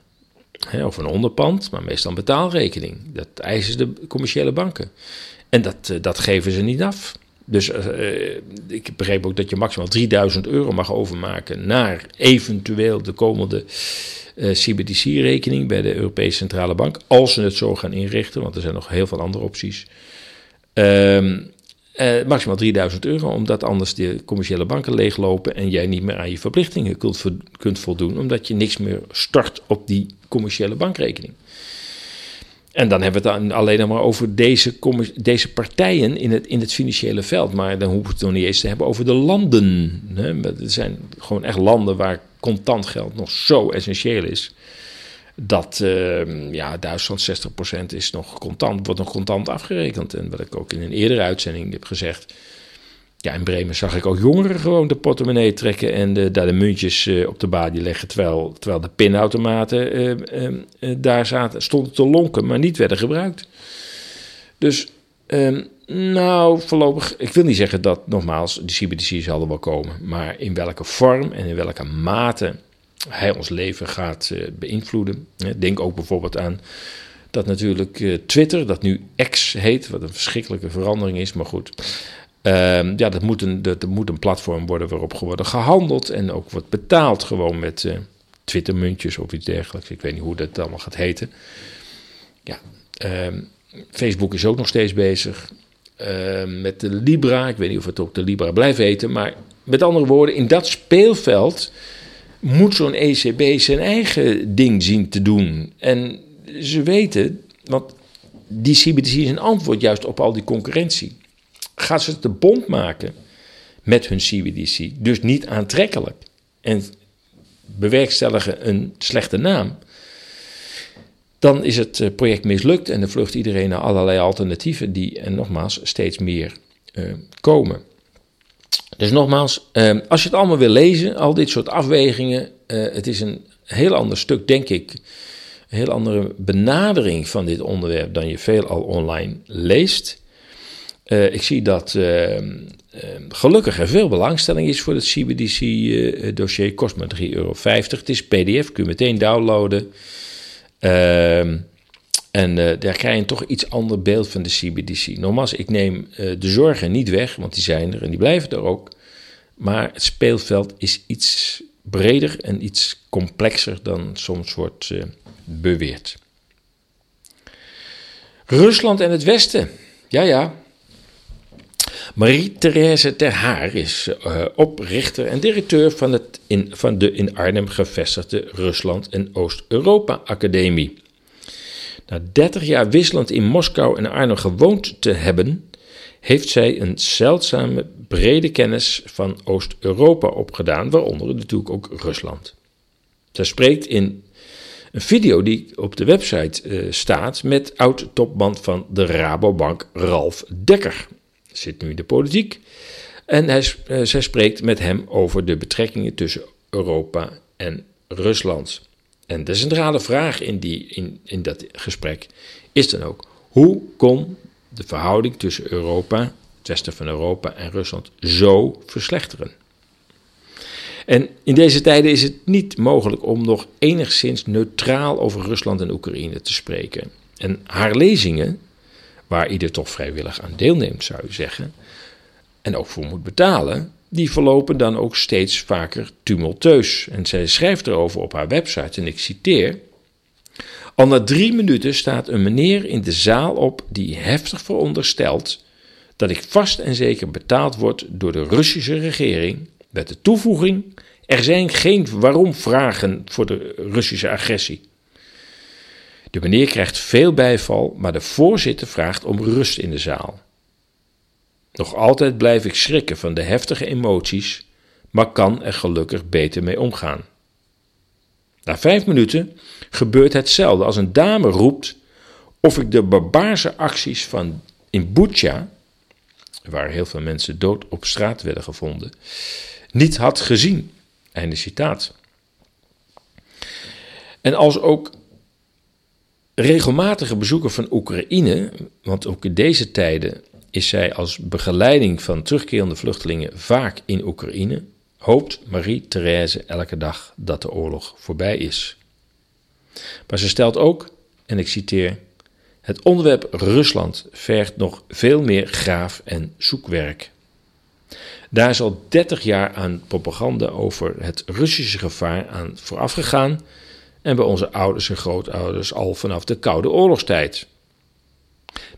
Of een onderpand, maar meestal een betaalrekening. Dat eisen de commerciële banken. En dat, dat geven ze niet af. Dus ik begreep ook dat je maximaal 3000 euro mag overmaken naar eventueel de komende CBDC-rekening bij de Europese Centrale Bank. Als ze het zo gaan inrichten, want er zijn nog heel veel andere opties. Uh, uh, maximaal 3000 euro, omdat anders de commerciële banken leeglopen en jij niet meer aan je verplichtingen kunt, kunt voldoen, omdat je niks meer start op die commerciële bankrekening. En dan hebben we het dan alleen maar over deze, deze partijen in het, in het financiële veld. Maar dan hoeven we het nog niet eens te hebben over de landen. Hè. Er zijn gewoon echt landen waar contant geld nog zo essentieel is. Dat uh, ja, Duitsland 60% is nog contant, wordt nog contant afgerekend. En wat ik ook in een eerdere uitzending heb gezegd. Ja, in Bremen zag ik ook jongeren gewoon de portemonnee trekken en daar de muntjes uh, op de balie leggen. Terwijl, terwijl de pinautomaten uh, daar zaten, stonden te lonken, maar niet werden gebruikt. Dus ehm, nou, voorlopig, ik wil niet zeggen dat nogmaals de CBDC zal er wel komen, maar in welke vorm en in welke mate hij ons leven gaat uh, beïnvloeden. Denk ook bijvoorbeeld aan dat natuurlijk eh, Twitter, dat nu X heet, wat een verschrikkelijke verandering is, maar goed. Ehm, ja, dat moet, een, dat, moet een platform worden waarop wordt gehandeld en ook wordt betaald gewoon met uh, Twittermuntjes of iets dergelijks. Ik weet niet hoe dat allemaal gaat heten. Ja, ehm, Facebook is ook nog steeds bezig met de Libra. Ik weet niet of het ook de Libra blijft heten, maar met andere woorden, in dat speelveld moet zo'n ECB zijn eigen ding zien te doen. En ze weten, want die CBDC is een antwoord juist op al die concurrentie. Gaan ze het de bond maken met hun CBDC, dus niet aantrekkelijk en bewerkstelligen een slechte naam, dan is het eh, project mislukt en dan vlucht iedereen naar allerlei alternatieven die, en nogmaals, steeds meer uh, komen. Dus nogmaals, uh, als je het allemaal wil lezen, al dit soort afwegingen, het is een heel ander stuk, denk ik, een heel andere benadering van dit onderwerp dan je veel al online leest. Ik zie dat ehm, gelukkig er veel belangstelling is voor het CBDC-dossier. Kost maar 3,50 euro. Het is PDF, kun je meteen downloaden. Ehm, en uh, daar krijg je toch iets ander beeld van de CBDC. Nogmaals, ik neem uh, de zorgen niet weg, want die zijn er en die blijven er ook. Maar het speelveld is iets breder en iets complexer dan soms wordt uh, beweerd. Rusland en het Westen. Ja, ja. Marie-Thérèse Ter Haar is uh, oprichter en directeur van, het in, van de in Arnhem gevestigde Rusland- en Oost-Europa-academie. Na 30 jaar wisselend in Moskou en Arnhem gewoond te hebben, heeft zij een zeldzame brede kennis van Oost-Europa opgedaan, waaronder natuurlijk ook Rusland. Zij spreekt in een video die op de website uh, staat met oud-topman van de Rabobank Ralf Dekker. Zit nu in de politiek. En uh, zij spreekt met hem over de betrekkingen tussen Europa en Rusland. En de centrale vraag in, die, in, in dat gesprek is dan ook: hoe kon de verhouding tussen Europa, het westen van Europa en Rusland zo verslechteren? En in deze tijden is het niet mogelijk om nog enigszins neutraal over Rusland en Oekraïne te spreken. En haar lezingen, waar ieder toch vrijwillig aan deelneemt, zou je zeggen, en ook voor moet betalen, die verlopen dan ook steeds vaker tumultueus. En zij schrijft erover op haar website, en ik citeer. Al na drie minuten staat een meneer in de zaal op die heftig veronderstelt dat ik vast en zeker betaald word door de Russische regering met de toevoeging: er zijn geen waarom-vragen voor de Russische agressie. De meneer krijgt veel bijval, maar de voorzitter vraagt om rust in de zaal. Nog altijd blijf ik schrikken van de heftige emoties, maar kan er gelukkig beter mee omgaan. Na vijf minuten gebeurt hetzelfde als een dame roept of ik de barbaarse acties van in Bucha, waar heel veel mensen dood op straat werden gevonden, niet had gezien. Citaat. En als ook regelmatige bezoeken van Oekraïne, want ook in deze tijden is zij als begeleiding van terugkerende vluchtelingen vaak in Oekraïne, hoopt Marie-Thérèse elke dag dat de oorlog voorbij is. Maar ze stelt ook, en ik citeer, het onderwerp Rusland vergt nog veel meer graaf- en zoekwerk. Daar is al 30 jaar aan propaganda over het Russische gevaar aan voorafgegaan en bij onze ouders en grootouders al vanaf de Koude Oorlogstijd.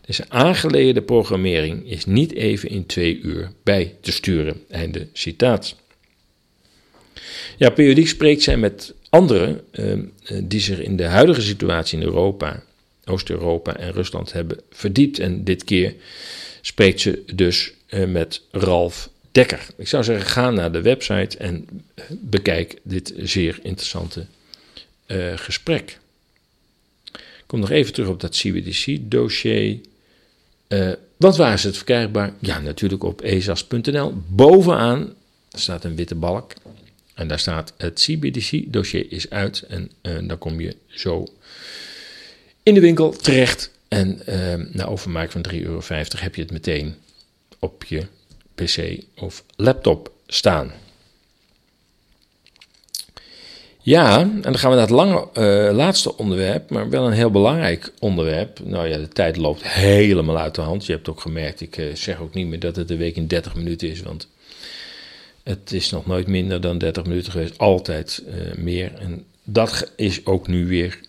Deze aangeleerde programmering is niet even in twee uur bij te sturen. Einde citaat. Ja, periodiek spreekt zij met anderen uh, die zich in de huidige situatie in Europa, Oost-Europa en Rusland hebben verdiept. En dit keer spreekt ze dus uh, met Ralf Dekker. Ik zou zeggen, ga naar de website en bekijk dit zeer interessante uh, gesprek. Ik kom nog even terug op dat CBDC-dossier. Uh, wat waar is het verkrijgbaar? Ja, natuurlijk op ezas.nl. Bovenaan staat een witte balk. En daar staat het CBDC-dossier is uit. En uh, dan kom je zo in de winkel terecht. En na overmaak van 3,50 euro heb je het meteen op je PC of laptop staan. Ja, en dan gaan we naar het lange, uh, laatste onderwerp, maar wel een heel belangrijk onderwerp. Nou ja, de tijd loopt helemaal uit de hand. Je hebt ook gemerkt, ik uh, zeg ook niet meer dat het een week in 30 minuten is, want het is nog nooit minder dan 30 minuten geweest, altijd uh, meer. En dat is ook nu weer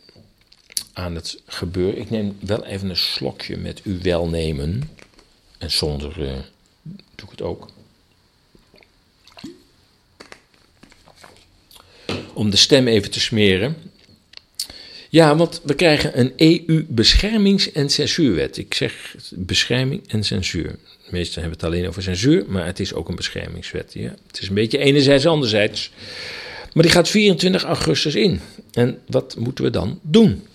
aan het gebeuren. Ik neem wel even een slokje met uw welnemen. En zonder doe ik het ook. Om de stem even te smeren. Ja, want we krijgen een EU-beschermings- en censuurwet. Ik zeg bescherming en censuur. Meestal hebben we het alleen over censuur, maar het is ook een beschermingswet. Het is een beetje enerzijds, anderzijds. Maar die gaat 24 augustus in. En wat moeten we dan doen?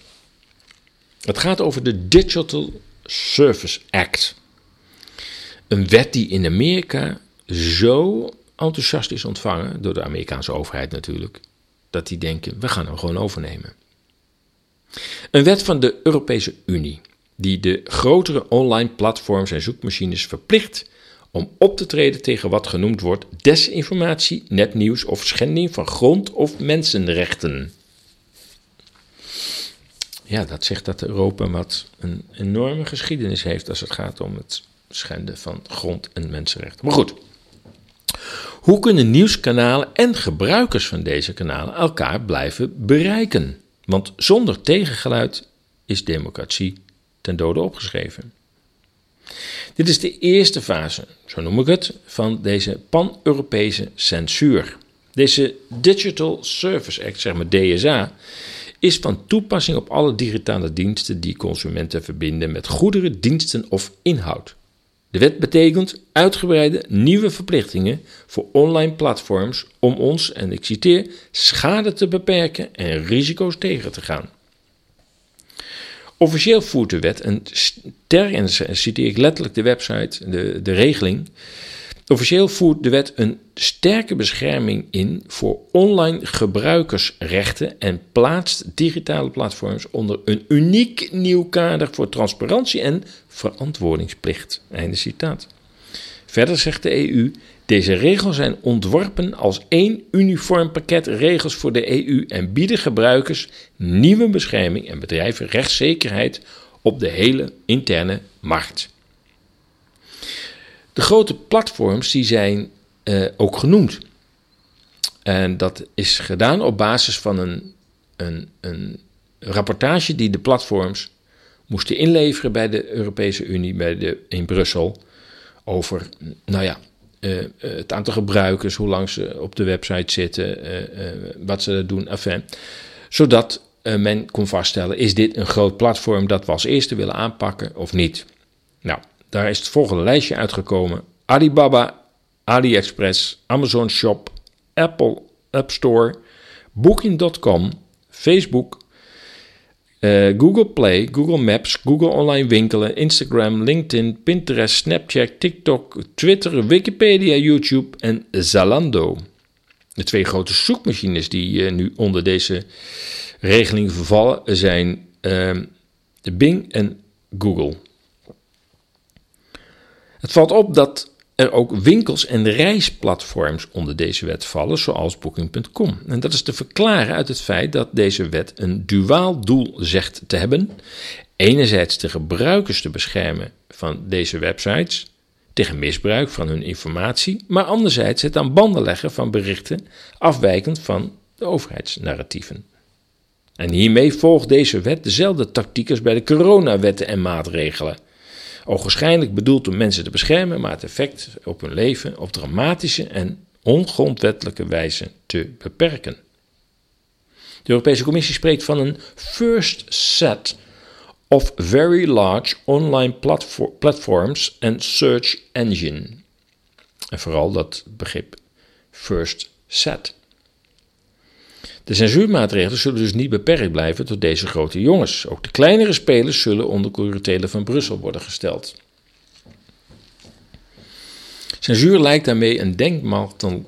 Het gaat over de Digital Service Act. Een wet die in Amerika zo enthousiast is ontvangen, door de Amerikaanse overheid natuurlijk, dat die denken: we gaan hem gewoon overnemen. Een wet van de Europese Unie, die de grotere online platforms en zoekmachines verplicht om op te treden tegen wat genoemd wordt desinformatie, nepnieuws of schending van grond- of mensenrechten. Ja, dat zegt dat Europa wat een enorme geschiedenis heeft als het gaat om het schenden van grond- en mensenrechten. Maar goed, hoe kunnen nieuwskanalen en gebruikers van deze kanalen elkaar blijven bereiken? Want zonder tegengeluid is democratie ten dode opgeschreven. Dit is de eerste fase, zo noem ik het, van deze pan-Europese censuur. Deze Digital Service Act, zeg maar DSA, is van toepassing op alle digitale diensten die consumenten verbinden met goederen, diensten of inhoud. De wet betekent uitgebreide nieuwe verplichtingen voor online platforms om ons, en ik citeer, schade te beperken en risico's tegen te gaan. Officieel voert de wet een ster, en citeer ik letterlijk de website, de, de regeling. Officieel voert de wet een sterke bescherming in voor online gebruikersrechten en plaatst digitale platforms onder een uniek nieuw kader voor transparantie en verantwoordingsplicht. Einde citaat. Verder zegt de EU: deze regels zijn ontworpen als één uniform pakket regels voor de EU en bieden gebruikers nieuwe bescherming en bedrijven rechtszekerheid op de hele interne markt. De grote platforms die zijn uh, ook genoemd. En dat is gedaan op basis van een, een, een rapportage die de platforms moesten inleveren bij de Europese Unie bij de, in Brussel. Over, nou ja, uh, het aantal gebruikers, hoe lang ze op de website zitten, wat ze doen, enfin. Zodat men kon vaststellen, is dit een groot platform dat we als eerste willen aanpakken of niet? Nou, daar is het volgende lijstje uitgekomen. Alibaba, AliExpress, Amazon Shop, Apple App Store, Booking.com, Facebook, uh, Google Play, Google Maps, Google Online Winkelen, Instagram, LinkedIn, Pinterest, Snapchat, TikTok, Twitter, Wikipedia, YouTube en Zalando. De twee grote zoekmachines die uh, nu onder deze regeling vervallen zijn uh, Bing en Google. Het valt op dat er ook winkels en reisplatforms onder deze wet vallen, zoals Booking.com. En dat is te verklaren uit het feit dat deze wet een duaal doel zegt te hebben. Enerzijds de gebruikers te beschermen van deze websites tegen misbruik van hun informatie, maar anderzijds het aan banden leggen van berichten afwijkend van de overheidsnarratieven. En hiermee volgt deze wet dezelfde tactiek als bij de coronawetten en maatregelen Ogenschijnlijk bedoeld om mensen te beschermen, maar het effect op hun leven op dramatische en ongrondwettelijke wijze te beperken. De Europese Commissie spreekt van een first set of very large online platforms and search engine. En vooral dat begrip first set. De censuurmaatregelen zullen dus niet beperkt blijven tot deze grote jongens. Ook de kleinere spelers zullen onder curatele van Brussel worden gesteld. Censuur lijkt daarmee een denkmantel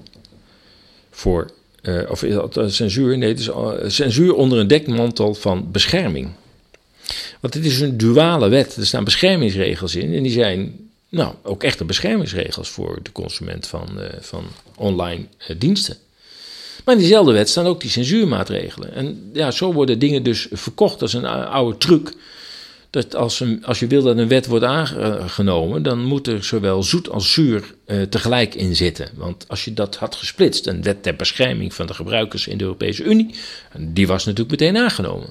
voor. Uh, of uh, censuur, nee, het is censuur onder een dekmantel van bescherming. Want het is een duale wet. Er staan beschermingsregels in. En die zijn nou, ook echte beschermingsregels voor de consument van, van online diensten. Maar in diezelfde wet staan ook die censuurmaatregelen. En ja, zo worden dingen dus verkocht als een oude truc dat als, een, als je wil dat een wet wordt aangenomen, dan moet er zowel zoet als zuur uh, tegelijk in zitten. Want als je dat had gesplitst, een wet ter bescherming van de gebruikers in de Europese Unie, die was natuurlijk meteen aangenomen.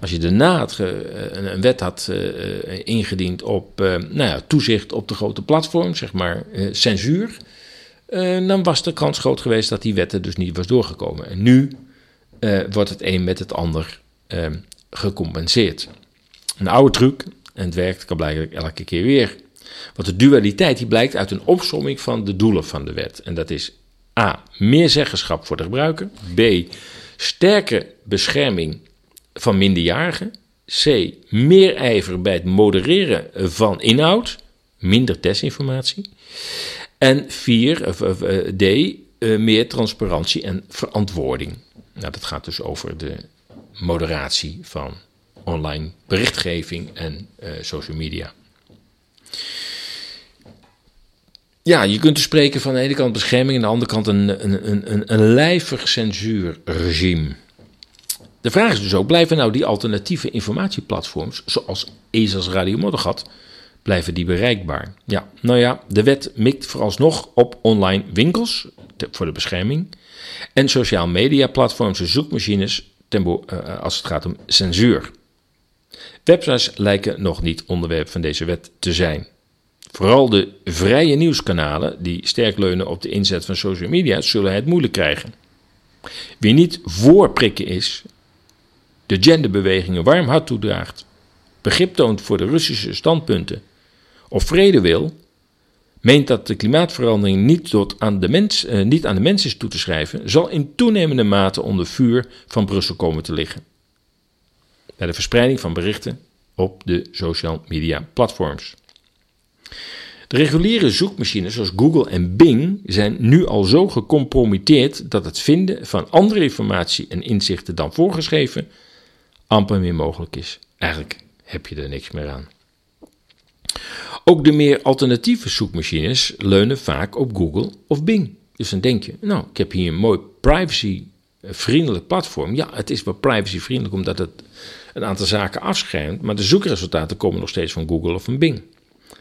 Als je daarna uh, een wet had uh, ingediend op nou ja, toezicht op de grote platforms, zeg maar censuur, dan was de kans groot geweest dat die wet er dus niet was doorgekomen. En nu wordt het een met het ander gecompenseerd. Een oude truc en het werkt kan blijkbaar elke keer weer. Want de dualiteit die blijkt uit een opsomming van de doelen van de wet. En dat is A. Meer zeggenschap voor de gebruiker. B. Sterke bescherming van minderjarigen. C. Meer ijver bij het modereren van inhoud. Minder desinformatie. En 4. Of, eh, D. Eh, meer transparantie en verantwoording. Nou, dat gaat dus over de moderatie van online berichtgeving en uh, social media. Ja, je kunt dus spreken van aan de ene kant bescherming, aan de andere kant een, een, een, een lijvig censuurregime. De vraag is dus ook, blijven nou die alternatieve informatieplatforms, zoals ESA's Radio Moddergat, blijven die bereikbaar? Ja, nou ja, de wet mikt vooralsnog op online winkels voor de bescherming en sociaal media platforms en zoekmachines ten, uh, als het gaat om censuur. Websites lijken nog niet onderwerp van deze wet te zijn. Vooral de vrije nieuwskanalen, die sterk leunen op de inzet van social media, zullen het moeilijk krijgen. Wie niet voor prikken is, de genderbewegingen warm hart toedraagt, begrip toont voor de Russische standpunten of vrede wil, meent dat de klimaatverandering niet, tot aan de mens, eh, niet aan de mens is toe te schrijven, zal in toenemende mate onder vuur van Brussel komen te liggen bij de verspreiding van berichten op de social media platforms. De reguliere zoekmachines zoals Google en Bing zijn nu al zo gecompromitteerd dat het vinden van andere informatie en inzichten dan voorgeschreven amper meer mogelijk is. Eigenlijk heb je er niks meer aan. Ook de meer alternatieve zoekmachines leunen vaak op Google of Bing. Dus dan denk je, nou, ik heb hier een mooi privacy-vriendelijk platform. Ja, het is wel privacy-vriendelijk omdat het een aantal zaken afschermt, maar de zoekresultaten komen nog steeds van Google of van Bing.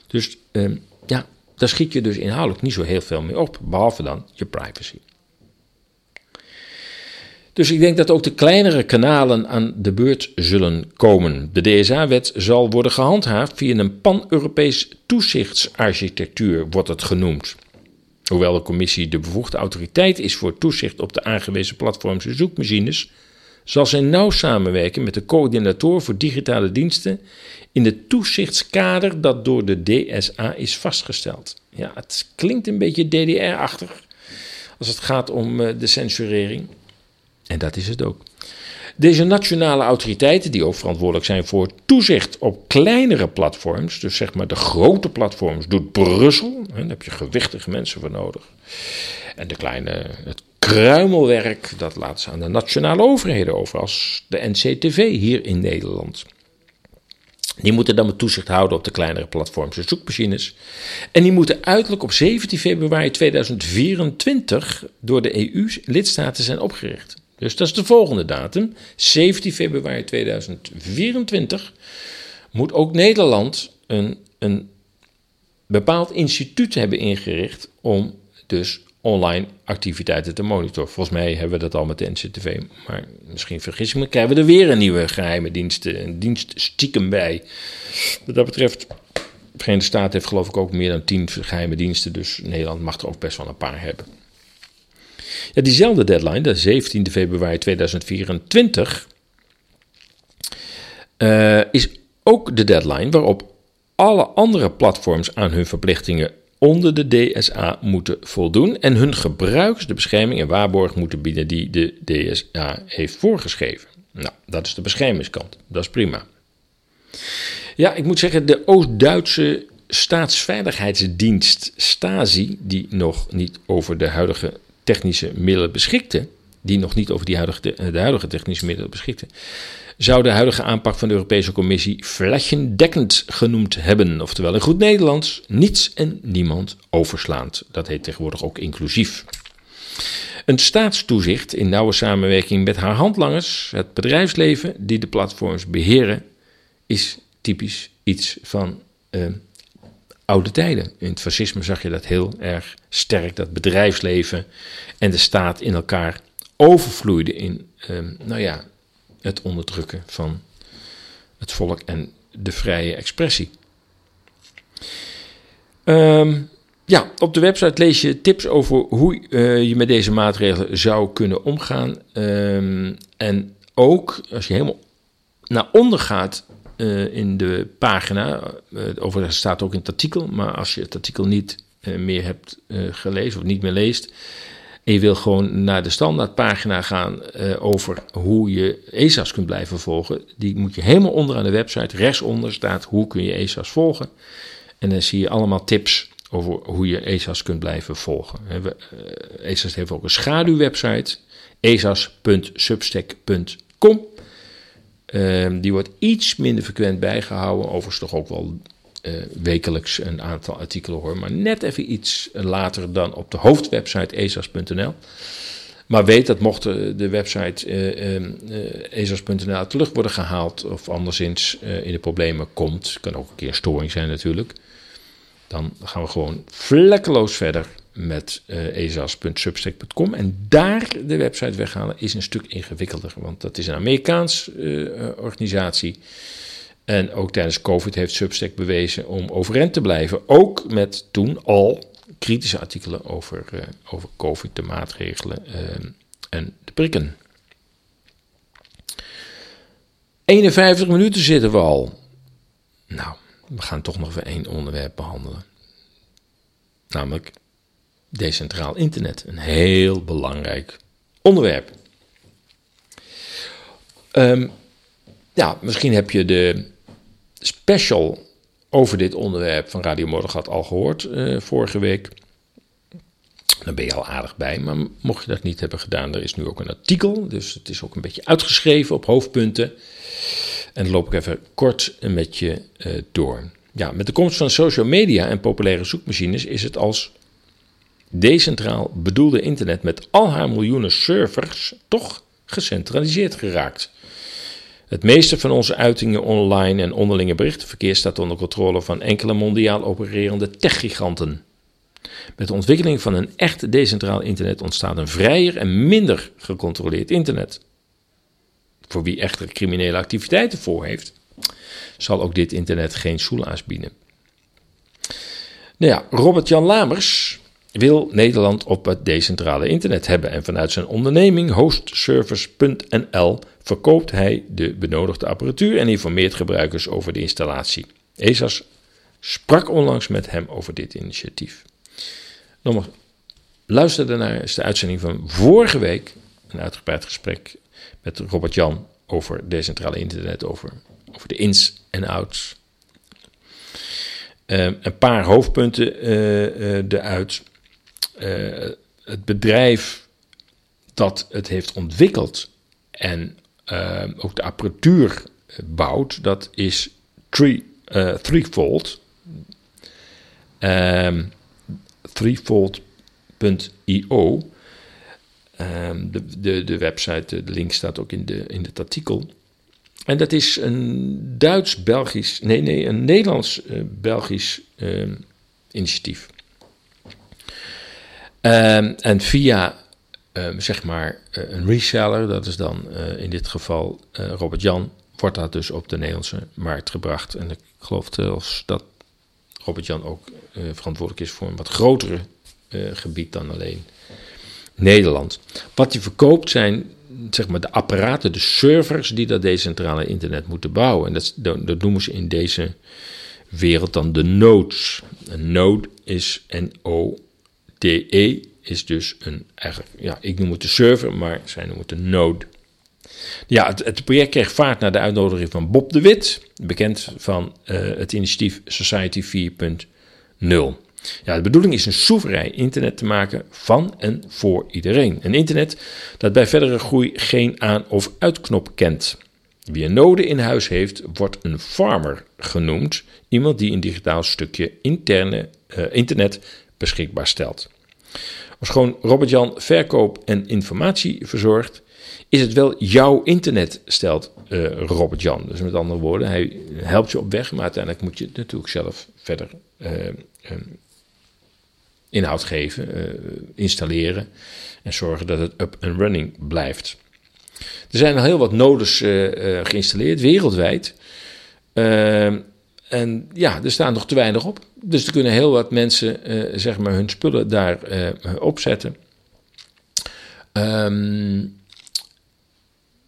Dus ehm, ja, daar schiet je dus inhoudelijk niet zo heel veel mee op, behalve dan je privacy. Dus ik denk dat ook de kleinere kanalen aan de beurt zullen komen. De DSA-wet zal worden gehandhaafd via een pan-Europees toezichtsarchitectuur, wordt het genoemd. Hoewel de commissie de bevoegde autoriteit is voor toezicht op de aangewezen platforms en zoekmachines, zal zij nauw samenwerken met de coördinator voor digitale diensten in het toezichtskader dat door de DSA is vastgesteld. Ja, het klinkt een beetje DDR-achtig als het gaat om eh, de censurering. En dat is het ook. Deze nationale autoriteiten, die ook verantwoordelijk zijn voor toezicht op kleinere platforms, dus zeg maar de grote platforms, doet Brussel. Daar heb je gewichtige mensen voor nodig. En de kleine, het kruimelwerk, dat laat ze aan de nationale overheden over, als de NCTV hier in Nederland. Die moeten dan met toezicht houden op de kleinere platforms en zoekmachines. En die moeten uiterlijk op 17 februari 2024 door de EU-lidstaten zijn opgericht. Dus dat is de volgende datum. 17 februari 2024 moet ook Nederland een, een bepaald instituut hebben ingericht om dus online activiteiten te monitoren. Volgens mij hebben we dat al met de NCTV, maar misschien vergis ik me, krijgen we er weer een nieuwe geheime dienst, een dienst stiekem bij. Wat dat betreft, de Verenigde Staten heeft geloof ik ook meer dan tien geheime diensten, dus Nederland mag er ook best wel een paar hebben. Ja, diezelfde deadline, de 17 februari 2024, uh, is ook de deadline waarop alle andere platforms aan hun verplichtingen onder de DSA moeten voldoen en hun gebruikers de bescherming en waarborg moeten bieden die de DSA heeft voorgeschreven. Nou, dat is de beschermingskant. Dat is prima. Ja, ik moet zeggen, de Oost-Duitse staatsveiligheidsdienst Stasi, die nog niet over de huidige technische middelen beschikte, die nog niet over die huidige, de huidige technische middelen beschikte, zou de huidige aanpak van de Europese Commissie flächendekkend genoemd hebben. Oftewel in goed Nederlands, niets en niemand overslaand. Dat heet tegenwoordig ook inclusief. Een staatstoezicht in nauwe samenwerking met haar handlangers, het bedrijfsleven die de platforms beheren, is typisch iets van uh, oude tijden. In het fascisme zag je dat heel erg sterk, dat bedrijfsleven en de staat in elkaar overvloeiden in, uh, nou ja, het onderdrukken van het volk en de vrije expressie. Um, ja, op de website lees je tips over hoe uh, je met deze maatregelen zou kunnen omgaan. Um, en ook als je helemaal naar onder gaat uh, in de pagina, uh, overigens staat ook in het artikel, maar als je het artikel niet meer hebt gelezen of niet meer leest, en je wil gewoon naar de standaardpagina gaan over hoe je ESA's kunt blijven volgen, die moet je helemaal onder aan de website. Rechtsonder staat hoe kun je ESA's volgen. En dan zie je allemaal tips over hoe je ESA's kunt blijven volgen. ESA's heeft ook een schaduwwebsite, esas.substack.com. Ehm, die wordt iets minder frequent bijgehouden, overigens toch ook wel uh, wekelijks een aantal artikelen hoor, maar net even iets later dan op de hoofdwebsite esas.nl. Maar weet dat mocht de website uh, uh, esas.nl de lucht worden gehaald of anderszins in de problemen komt, kan ook een keer storing zijn natuurlijk, dan gaan we gewoon vlekkeloos verder met uh. En daar de website weghalen is een stuk ingewikkelder, want dat is een Amerikaans uh, organisatie. En ook tijdens COVID heeft Substack bewezen om overeind te blijven. Ook met toen al kritische artikelen over, over COVID, de maatregelen en de prikken. 51 minuten zitten we al. Nou, we gaan toch nog weer één onderwerp behandelen. Namelijk decentraal internet. Een heel belangrijk onderwerp. Um, ja, misschien heb je de special over dit onderwerp van Radio Moddergat al gehoord uh, vorige week. Dan ben je al aardig bij, maar mocht je dat niet hebben gedaan, er is nu ook een artikel. Dus het is ook een beetje uitgeschreven op hoofdpunten. En dan loop ik even kort met je uh, door. Ja, met de komst van social media en populaire zoekmachines is het als decentraal bedoelde internet met al haar miljoenen servers toch gecentraliseerd geraakt. Het meeste van onze uitingen online en onderlinge berichtenverkeer staat onder controle van enkele mondiaal opererende techgiganten. Met de ontwikkeling van een echt decentraal internet ontstaat een vrijer en minder gecontroleerd internet. Voor wie echter criminele activiteiten voor heeft, zal ook dit internet geen soelaas bieden. Nou ja, Robert-Jan Lamers wil Nederland op het decentrale internet hebben en vanuit zijn onderneming hostservice.nl verkoopt hij de benodigde apparatuur en informeert gebruikers over de installatie. ESAS sprak onlangs met hem over dit initiatief. Nogmaals, luister daarnaar, is de uitzending van vorige week, een uitgebreid gesprek met Robert-Jan over decentrale internet, over over de ins en outs. Uh, een paar hoofdpunten uh, uh, eruit. Het bedrijf dat het heeft ontwikkeld en ook de apparatuur bouwt, dat is three, Threefold. Um, Threefold.io. Um, de, de, de website, de link staat ook in, de, in het artikel. En dat is een Duits-Belgisch, nee, nee, een Nederlands-Belgisch uh, uh, initiatief. Um, en via, um, zeg maar, uh, een reseller, dat is dan eh, in dit geval eh, Robert Jan, wordt dat dus op de Nederlandse markt gebracht. En ik geloof zelfs dat Robert Jan ook verantwoordelijk is voor een wat grotere gebied dan alleen Nederland. Wat hij verkoopt zijn zeg maar de apparaten, de servers die dat decentrale internet moeten bouwen. En dat, dat noemen ze in deze wereld dan de nodes. Een node is N-O-D-E, is dus een, eigenlijk, ja, ik noem het de server, maar zij noemen het een node. Ja, het, project kreeg vaart naar de uitnodiging van Bob de Wit, bekend van uh, het initiatief Society 4.0. Ja, de bedoeling is een soeverein internet te maken van en voor iedereen. Een internet dat bij verdere groei geen aan- of uitknop kent. Wie een node in huis heeft, wordt een farmer genoemd. Iemand die een digitaal stukje interne, uh, internet beschikbaar stelt. Als gewoon Robert-Jan verkoop en informatie verzorgt, is het wel jouw internet, stelt uh, Robert-Jan. Dus met andere woorden, hij helpt je op weg, maar uiteindelijk moet je het natuurlijk zelf verder uh, inhoud geven, uh, installeren en zorgen dat het up and running blijft. Er zijn al heel wat nodes geïnstalleerd, wereldwijd. En ja, er staan nog te weinig op. Dus er kunnen heel wat mensen zeg maar hun spullen daar opzetten. Um,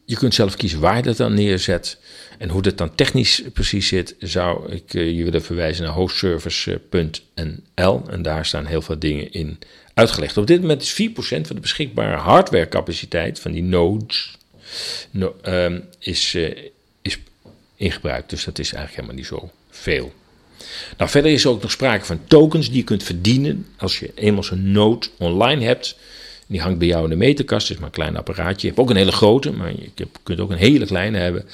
je kunt zelf kiezen waar je dat dan neerzet. En hoe dat dan technisch precies zit, zou ik uh, je willen verwijzen naar hostservice.nl. En daar staan heel veel dingen in uitgelegd. Op dit moment is 4% van de beschikbare hardwarecapaciteit van die nodes no, um, is, uh, is in gebruik. Dus dat is eigenlijk helemaal niet zo veel. Nou, verder is er ook nog sprake van tokens die je kunt verdienen als je eenmaal zo'n node online hebt. Die hangt bij jou in de meterkast, het is maar een klein apparaatje. Je hebt ook een hele grote, maar je kunt ook een hele kleine hebben.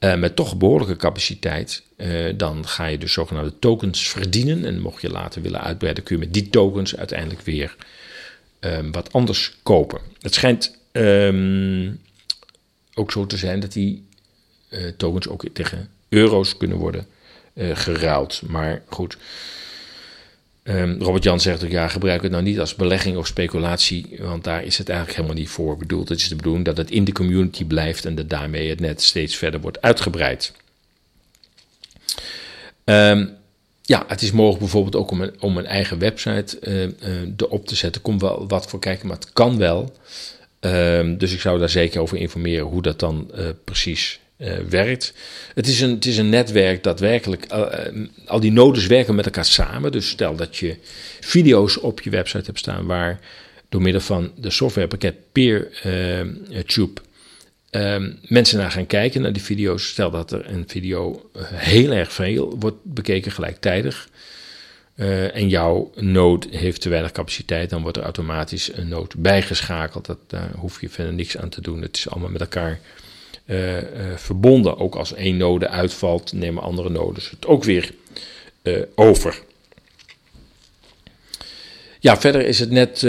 Uh, met toch behoorlijke capaciteit. Uh, dan ga je dus zogenaamde tokens verdienen. En mocht je later willen uitbreiden, kun je met die tokens uiteindelijk weer um, wat anders kopen. Het schijnt um, ook zo te zijn dat die uh, tokens ook tegen euro's kunnen worden geruild. Maar goed. Um, Robert Jan zegt ook, ja, gebruik het nou niet als belegging of speculatie, want daar is het eigenlijk helemaal niet voor bedoeld. Het is de bedoeling dat het in de community blijft en dat daarmee het net steeds verder wordt uitgebreid. Um, ja, het is mogelijk bijvoorbeeld ook om een, om een eigen website uh, uh, erop te zetten. Komt wel wat voor kijken, maar het kan wel. Um, dus ik zou daar zeker over informeren hoe dat dan uh, precies uh, werkt. Het is, een, het is een netwerk dat werkelijk, uh, al die nodes werken met elkaar samen. Dus stel dat je video's op je website hebt staan waar door middel van de softwarepakket PeerTube um, mensen naar gaan kijken naar die video's. Stel dat er een video heel erg veel wordt bekeken gelijktijdig. Uh, en jouw node heeft te weinig capaciteit, dan wordt er automatisch een node bijgeschakeld. Dat, daar hoef je verder niks aan te doen. Het is allemaal met elkaar uh, uh, verbonden. Ook als één node uitvalt, nemen andere nodes het ook weer uh, over. Ja, verder is het net,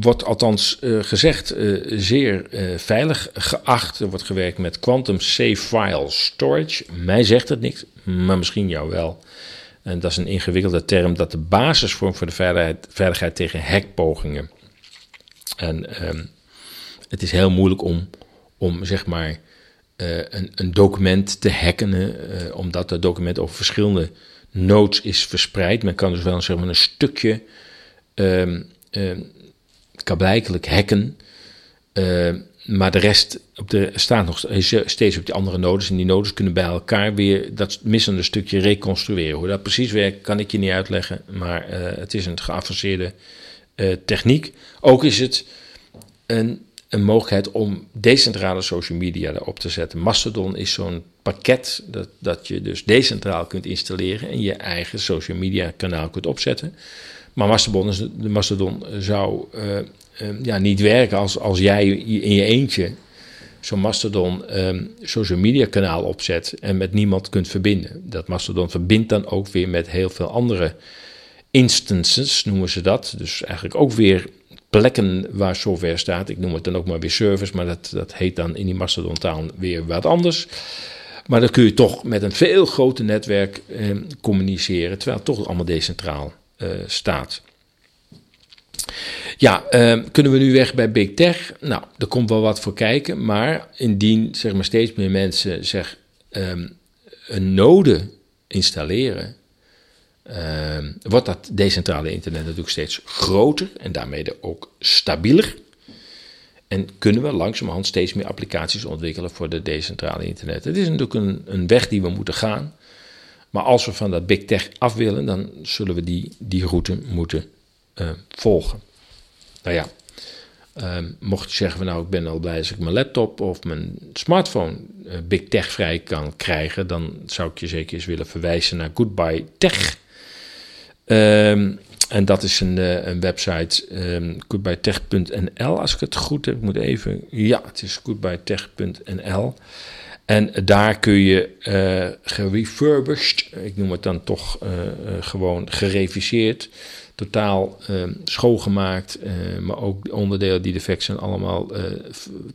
wordt althans gezegd, zeer veilig geacht. Er wordt gewerkt met Quantum Safe File Storage. Mij zegt het niks, maar misschien jou wel. En dat is een ingewikkelde term dat de basis vormt voor de veiligheid, veiligheid tegen hackpogingen. En um, het is heel moeilijk om, om zeg maar uh, een, een, document te hacken, uh, omdat dat document over verschillende nodes is verspreid. Men kan dus wel zeg maar, een stukje um, kablijkelijk hacken, maar de rest op de, staat nog steeds op die andere nodes. En die nodes kunnen bij elkaar weer dat missende stukje reconstrueren. Hoe dat precies werkt, kan ik je niet uitleggen, maar het is een geavanceerde techniek. Ook is het een een mogelijkheid om decentrale social media erop te zetten. Mastodon is zo'n pakket dat, dat je dus decentraal kunt installeren en je eigen social media kanaal kunt opzetten. Maar Mastodon, is, de Mastodon zou uh, uh, ja, niet werken als, als jij in je eentje zo'n Mastodon um, social media kanaal opzet en met niemand kunt verbinden. Dat Mastodon verbindt dan ook weer met heel veel andere instances, noemen ze dat. Dus eigenlijk ook weer plekken waar software staat. Ik noem het dan ook maar weer servers, maar dat, dat heet dan in die Mastodon-taal weer wat anders. Maar dan kun je toch met een veel groter netwerk eh, communiceren, terwijl het toch allemaal decentraal eh, staat. Ja, eh, kunnen we nu weg bij Big Tech? Nou, er komt wel wat voor kijken, maar indien zeg maar, steeds meer mensen zeg, um, een node installeren, uh, wordt dat decentrale internet natuurlijk steeds groter en daarmee ook stabieler. En kunnen we langzamerhand steeds meer applicaties ontwikkelen voor de decentrale internet. Het is natuurlijk een, een weg die we moeten gaan. Maar als we van dat big tech af willen, dan zullen we die, die route moeten uh, volgen. Nou ja, uh, mocht je zeggen van nou ik ben al blij als ik mijn laptop of mijn smartphone uh, big tech vrij kan krijgen, dan zou ik je zeker eens willen verwijzen naar Goodbye Tech. Um, en dat is een, uh, een website, um, goodbyetech.nl, als ik het goed heb. Ik moet even, ja, het is goodbyetech.nl. En daar kun je uh, gerefurbished, ik noem het dan toch uh, gewoon gereviseerd, totaal uh, schoongemaakt. Maar ook onderdelen die defect zijn allemaal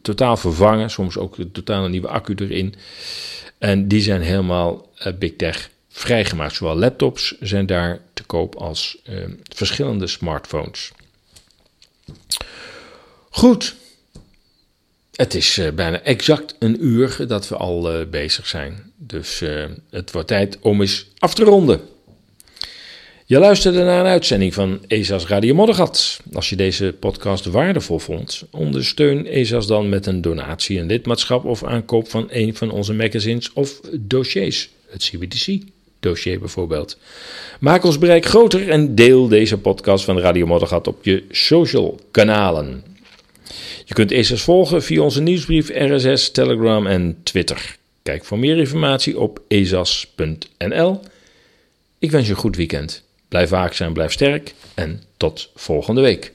totaal vervangen. Soms ook een totaal nieuwe accu erin. En die zijn helemaal Big Tech vrijgemaakt. Zowel laptops zijn daar te koop als verschillende smartphones. Goed. Het is bijna exact een uur dat we al bezig zijn. Dus het wordt tijd om eens af te ronden. Je luisterde naar een uitzending van ESA's Radio Moddergat. Als je deze podcast waardevol vond, ondersteun ESA's dan met een donatie, een lidmaatschap of aankoop van een van onze magazines of dossiers. Het CBDC-dossier bijvoorbeeld. Maak ons bereik groter en deel deze podcast van Radio Moddergat op je social kanalen. Je kunt ESA's volgen via onze nieuwsbrief, RSS, Telegram en Twitter. Kijk voor meer informatie op esas.nl. Ik wens je een goed weekend. Blijf waakzaam, blijf sterk en tot volgende week.